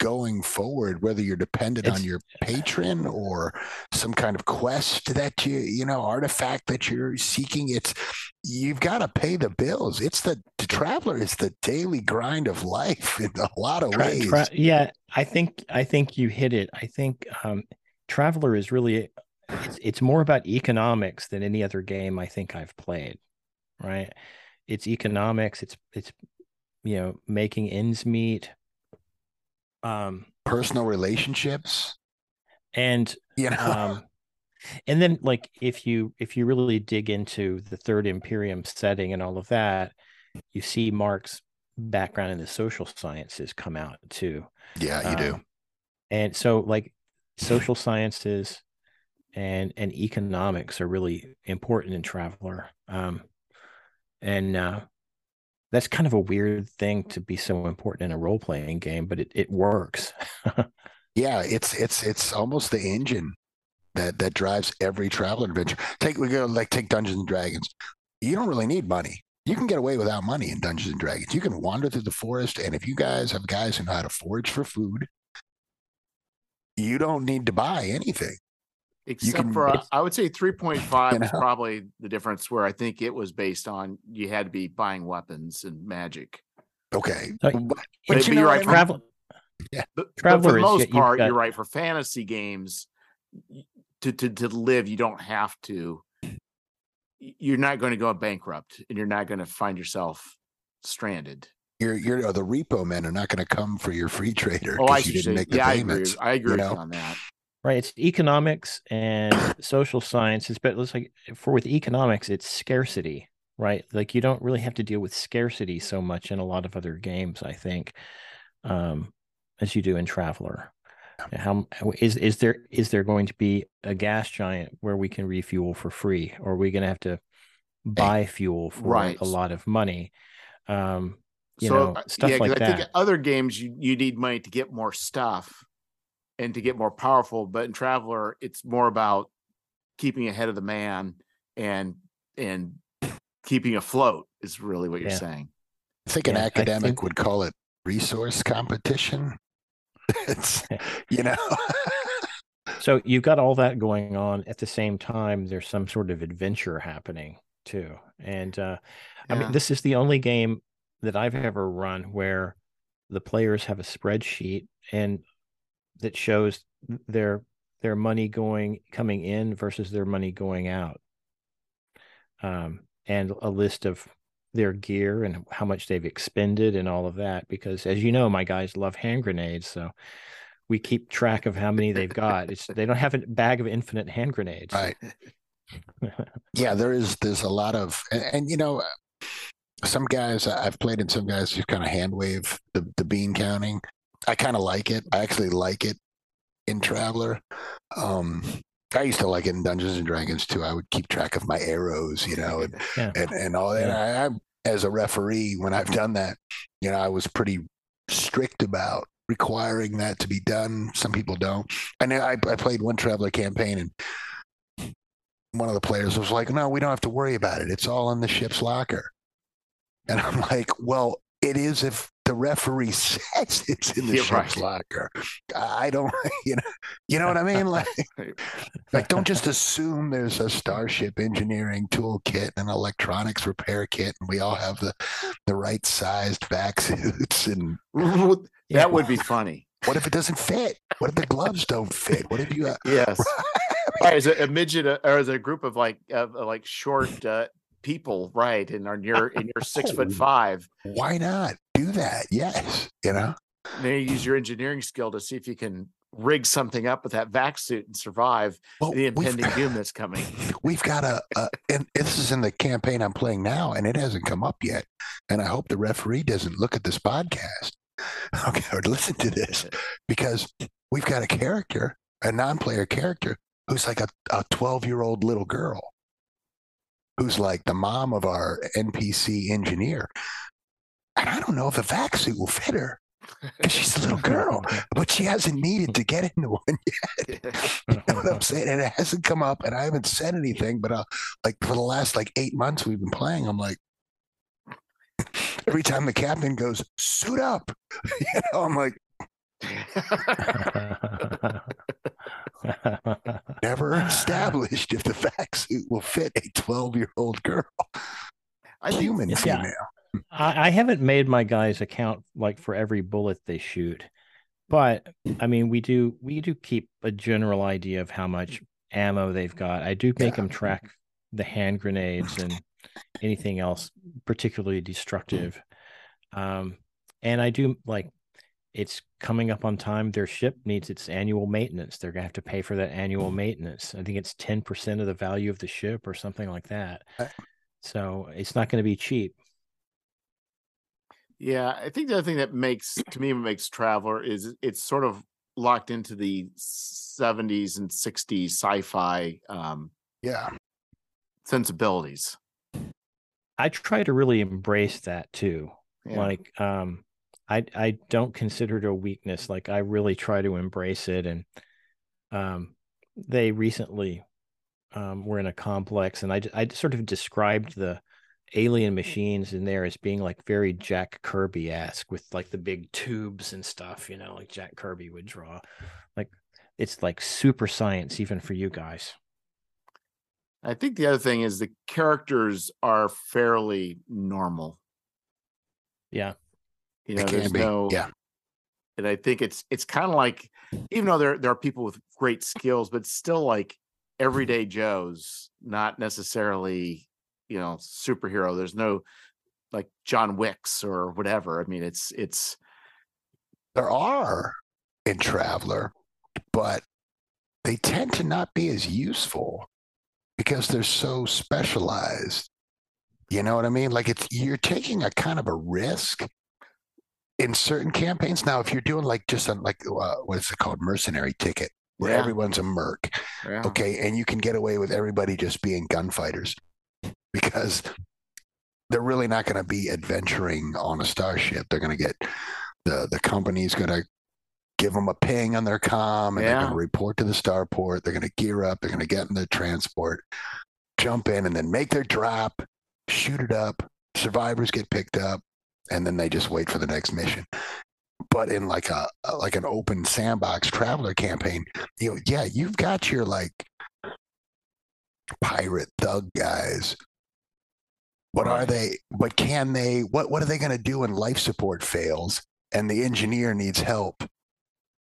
going forward whether you're dependent it's, on your patron or some kind of quest that you you know artifact that you're seeking. It's you've got to pay the bills. It's the, the Traveller is the daily grind of life in a lot of tra- ways. tra- yeah i think i think you hit it. I think um Traveller is really it's, it's more about economics than any other game i think i've played right? It's economics it's it's you know making ends meet. Um personal relationships? and you know? um, and then like if you if you really dig into the third imperium setting and all of that you see Marc's background in the social sciences come out too. Yeah you um, do and so like social sciences and and economics are really important in Traveller. Um and uh that's kind of a weird thing to be so important in a role playing game, but it, it works. yeah, it's it's it's almost the engine that that drives every travel adventure. Take we go like take Dungeons and Dragons. You don't really need money. You can get away without money in Dungeons and Dragons. You can wander through the forest, and if you guys have guys who know how to forage for food, you don't need to buy anything except can, for uh, I would say 3.5 you know? is probably the difference where I think it was based on you had to be buying weapons and magic. Okay, but, but, but you are right. Travel, yeah, but, but for the most part, got... you're right. For fantasy games, to to to live, you don't have to. You're not going to go bankrupt, and you're not going to find yourself stranded. You're, you're the repo men are not going to come for your free trader. Oh, I you didn't make the yeah, payments, I agree. I agree you know? on that right it's economics and social sciences but it's like for with economics it's scarcity right? Like you don't really have to deal with scarcity so much in a lot of other games i think um as you do in Traveller. How is is there is there going to be a gas giant where we can refuel for free? Or are we going to have to buy fuel for right. a lot of money? Um you so, know uh, stuff yeah, like that i think other games you, you need money to get more stuff and to get more powerful. But in Traveller, it's more about keeping ahead of the man and and keeping afloat is really what you're Yeah. saying. I think an Yeah, academic think- would call it resource competition. it's you know. So you've got all that going on at the same time. There's some sort of adventure happening too, and uh, I mean, this is the only game that I've ever run where the players have a spreadsheet and that shows their their money going coming in versus their money going out, um, and a list of their gear and how much they've expended and all of that. Because as you know, my guys love hand grenades, so we keep track of how many they've got. It's they don't have a bag of infinite hand grenades. Right. yeah, there is. There's a lot of, and, and you know, some guys I've played in. Some guys just kind of hand wave the the bean counting. I kind of like it. I actually like it in Traveller. Um, I used to like it in Dungeons and Dragons too. I would keep track of my arrows, you know, and Yeah. and, and all that. I, I, as a referee, when I've done that, you know, I was pretty strict about requiring that to be done. Some people don't. And I, I played one Traveller campaign, and one of the players was like, "No, we don't have to worry about it. It's all in the ship's locker." And I'm like, "Well, it is if the referee says it's in the Yeah, right. locker. I don't, you know, you know what I mean? Like, like don't just assume there's a starship engineering toolkit and electronics repair kit, and we all have the the right sized vac suits. And that Yeah. would be funny. what if it doesn't fit? What if the gloves don't fit? What if you? Uh, Yes. right, as a, a midget uh, or as a group of like uh, like short uh, people, right? And are you're and you're six foot Oh. five. why not do that? Yes, you know. Then you use your engineering skill to see if you can rig something up with that vac suit and survive Well, the impending doom that's coming. We've got a, a, and this is in the campaign I'm playing now, and it hasn't come up yet. And I hope the referee doesn't look at this podcast, okay, or listen to this, because we've got a character, a non-player character, who's like a, a 12 year old little girl, who's like the mom of our NPC engineer. And I don't know if the vac suit will fit her because she's a little girl, but she hasn't needed to get into one you know what I'm saying? And it hasn't come up, and I haven't said anything. But uh, like for the last like eight months we've been playing, I'm like, every time the captain goes, "Suit up," you know, I'm like, never established if the vac suit will fit a 12 year old girl, I think human Yeah. female. I, I haven't made my guys account like for every bullet they shoot, but I mean we do we do keep a general idea of how much ammo they've got. I do make Yeah. them track the hand grenades and anything else particularly destructive. Um, and I do like it's coming up on time. Their ship needs its annual maintenance. They're gonna have to pay for that annual maintenance. I think it's ten percent of the value of the ship or something like that. Uh, So it's not going to be cheap. Yeah, I think the other thing that makes to me what makes Traveller is it's sort of locked into the 70s and 60s sci-fi um, Yeah, sensibilities. I try to really embrace that too. Yeah. Like, um, I I don't consider it a weakness. Like, I really try to embrace it. And um, they recently um, were in a complex, and I I sort of described the alien machines in there as being like very Jack Kirby esque with like the big tubes and stuff. You know, like Jack Kirby would draw. Like, it's like super science even for you guys. I think the other thing is the characters are fairly normal. Yeah. You know, there's be, no yeah. and I think it's it's kind of like even though there there are people with great skills, but still like everyday Joes, not necessarily, you know, superhero. There's no like John Wicks or whatever. I mean, it's it's there are in Traveller, but they tend to not be as useful because they're so specialized. You know what I mean? Like it's you're taking a kind of a risk in certain campaigns. Now, if you're doing like just a like uh, what's it called, mercenary ticket, where Yeah. everyone's a merc, yeah. okay, and you can get away with everybody just being gunfighters because they're really not going to be adventuring on a starship. They're going to get the the company's going to give them a ping on their com, and Yeah. they're going to report to the starport. They're going to gear up. They're going to get in the transport, jump in, and then make their drop, shoot it up. Survivors get picked up, and then they just wait for the next mission. But in like a like an open sandbox Traveller campaign, you know, yeah, you've got your like pirate thug guys. What are they? But can they? What What are they going to do when life support fails and the engineer needs help?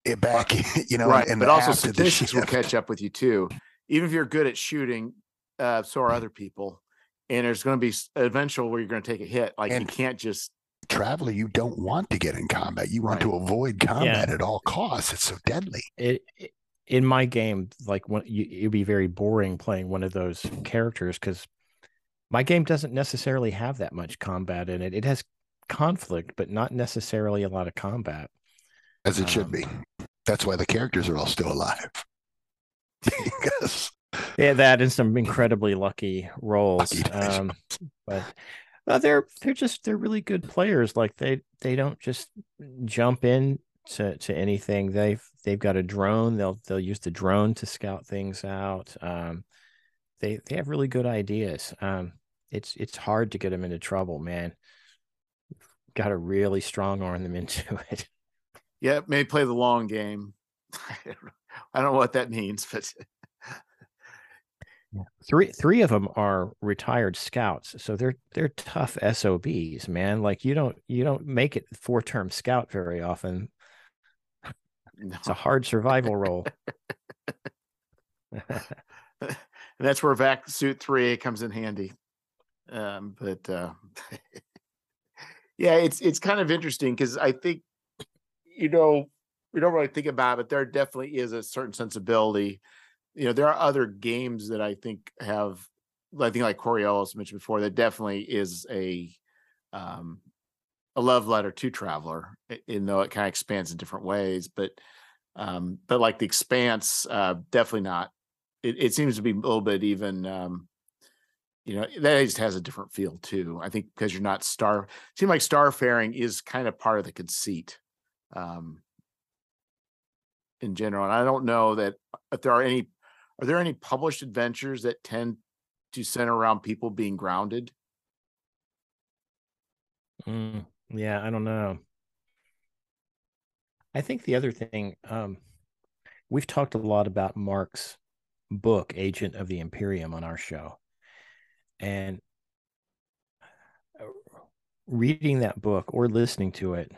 It back, you know, right. and but also after statistics will catch up with you too. Even if you're good at shooting, uh, so are other people. And there's going to be s- eventual where you're going to take a hit. Like you And- can't just traveler. You don't want to get in combat. You want to avoid combat at all costs. It's so deadly. it, it- in my game like when you, it'd be very boring playing one of those characters because my game doesn't necessarily have that much combat in it. It has conflict but not necessarily a lot of combat. As it should Um, be. That's why the characters are all still alive. because yeah that and some incredibly lucky rolls Lucky um but uh, they're they're just they're really good players. Like they they don't just jump in to, to anything. They've they've got a drone. They'll they'll use the drone to scout things out. Um they they have really good ideas. Um it's it's hard to get them into trouble man. Got to really strong arm them into it. Yeah, may play the long game. I don't know what that means, but three three of them are retired scouts so they're they're tough sobs man. Like you don't you don't make it four term scout very often. No. it's a hard survival role. And that's where vac suit 3 comes in handy um but uh yeah it's it's kind of interesting because i think you know we don't really think about it but there definitely is a certain sensibility. You know there are other games that i think have i think like coriolis mentioned before that definitely is a um a love letter to Traveller even though it kind of expands in different ways but um but like the expanse uh definitely not. It, it seems to be a little bit even um you know that just has a different feel too i think because you're not star seem like starfaring is kind of part of the conceit um in general and i don't know that if there are any are there any published adventures that tend to center around people being grounded Mm, yeah, I don't know. I think the other thing, um, we've talked a lot about Marc's book, Agent of the Imperium, on our show. And uh, reading that book or listening to it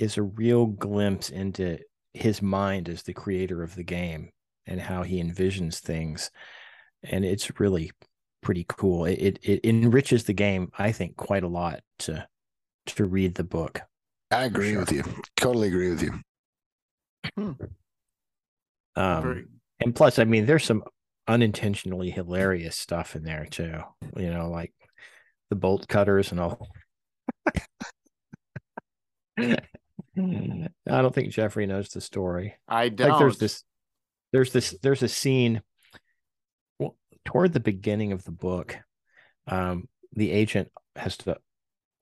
is a real glimpse into his mind as the creator of the game and how he envisions things. And it's really pretty cool. It, it it enriches the game, I think, quite a lot to to read the book. I agree sure. with you. Totally agree with you. Um, Very- and plus, I mean, there's some unintentionally hilarious stuff in there too. You know, like the bolt cutters and all. I don't think Jeffrey knows the story. i don't like there's this there's this there's a scene well, toward the beginning of the book um the agent has to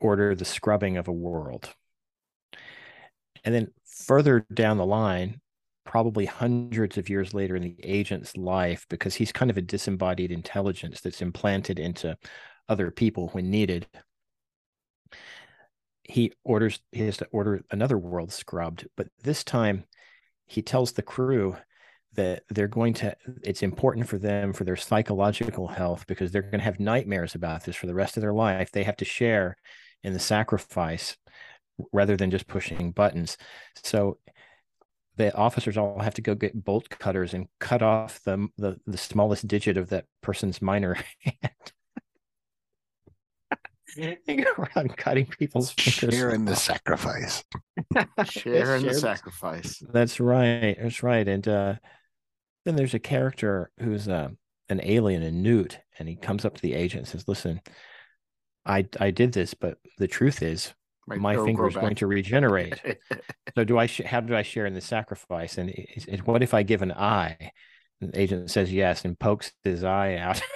order the scrubbing of a world and then further down the line probably hundreds of years later in the agent's life because he's kind of a disembodied intelligence that's implanted into other people when needed. He orders he has to order another world scrubbed but this time he tells the crew that they're going to it's important for them for their psychological health because they're going to have nightmares about this for the rest of their life. They have to share in the sacrifice rather than just pushing buttons. So the officers all have to go get bolt cutters and cut off the the, the smallest digit of that person's minor hand they go around cutting people's fingers Sharing the sacrifice. sharing the sacrifice That's right. That's right. And uh, then there's a character who's uh, an alien, a newt, and he comes up to the agent and says, "Listen, I I did this, but the truth is, my it'll finger is going to regenerate. so do I? Sh- how do I share in the sacrifice? And he- he what if I give an eye?" And the agent says yes and pokes his eye out.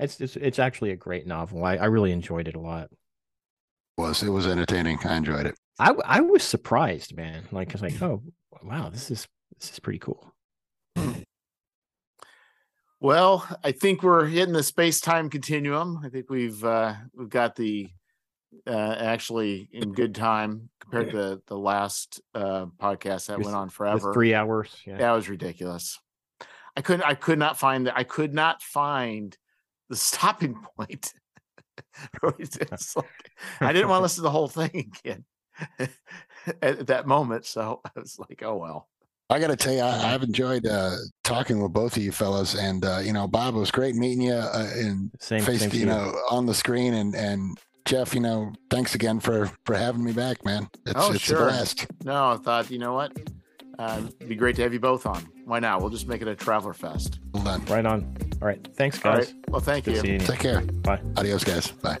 It's, it's it's actually a great novel. I, I really enjoyed it a lot. was. It was entertaining. I enjoyed it. I I was surprised, man. Like I was like, oh wow, this is this is pretty cool. Well, I think we're hitting the space time continuum. I think we've uh, we've got the uh, actually in good time compared to the last uh, podcast that went on forever. Three hours. Yeah. That was ridiculous. I couldn't. I could not find that. I could not find the stopping point. like, I didn't want to listen to the whole thing again at that moment. So I was like, oh well. I got to tell you, I, have enjoyed uh, talking with both of you fellas, and uh, you know, Bob, it was great meeting you uh, in same, face, same you know, on the screen, and and Jeff, you know, thanks again for for having me back, man. It's, oh, it's sure. a blast. No, I thought, you know what, uh, it'd be great to have you both on. Why not? We'll just make it a Traveller fest. Well done. Right on. All right. Thanks, guys. Well, thank Good you. Take care. Bye. Adios, guys. Bye.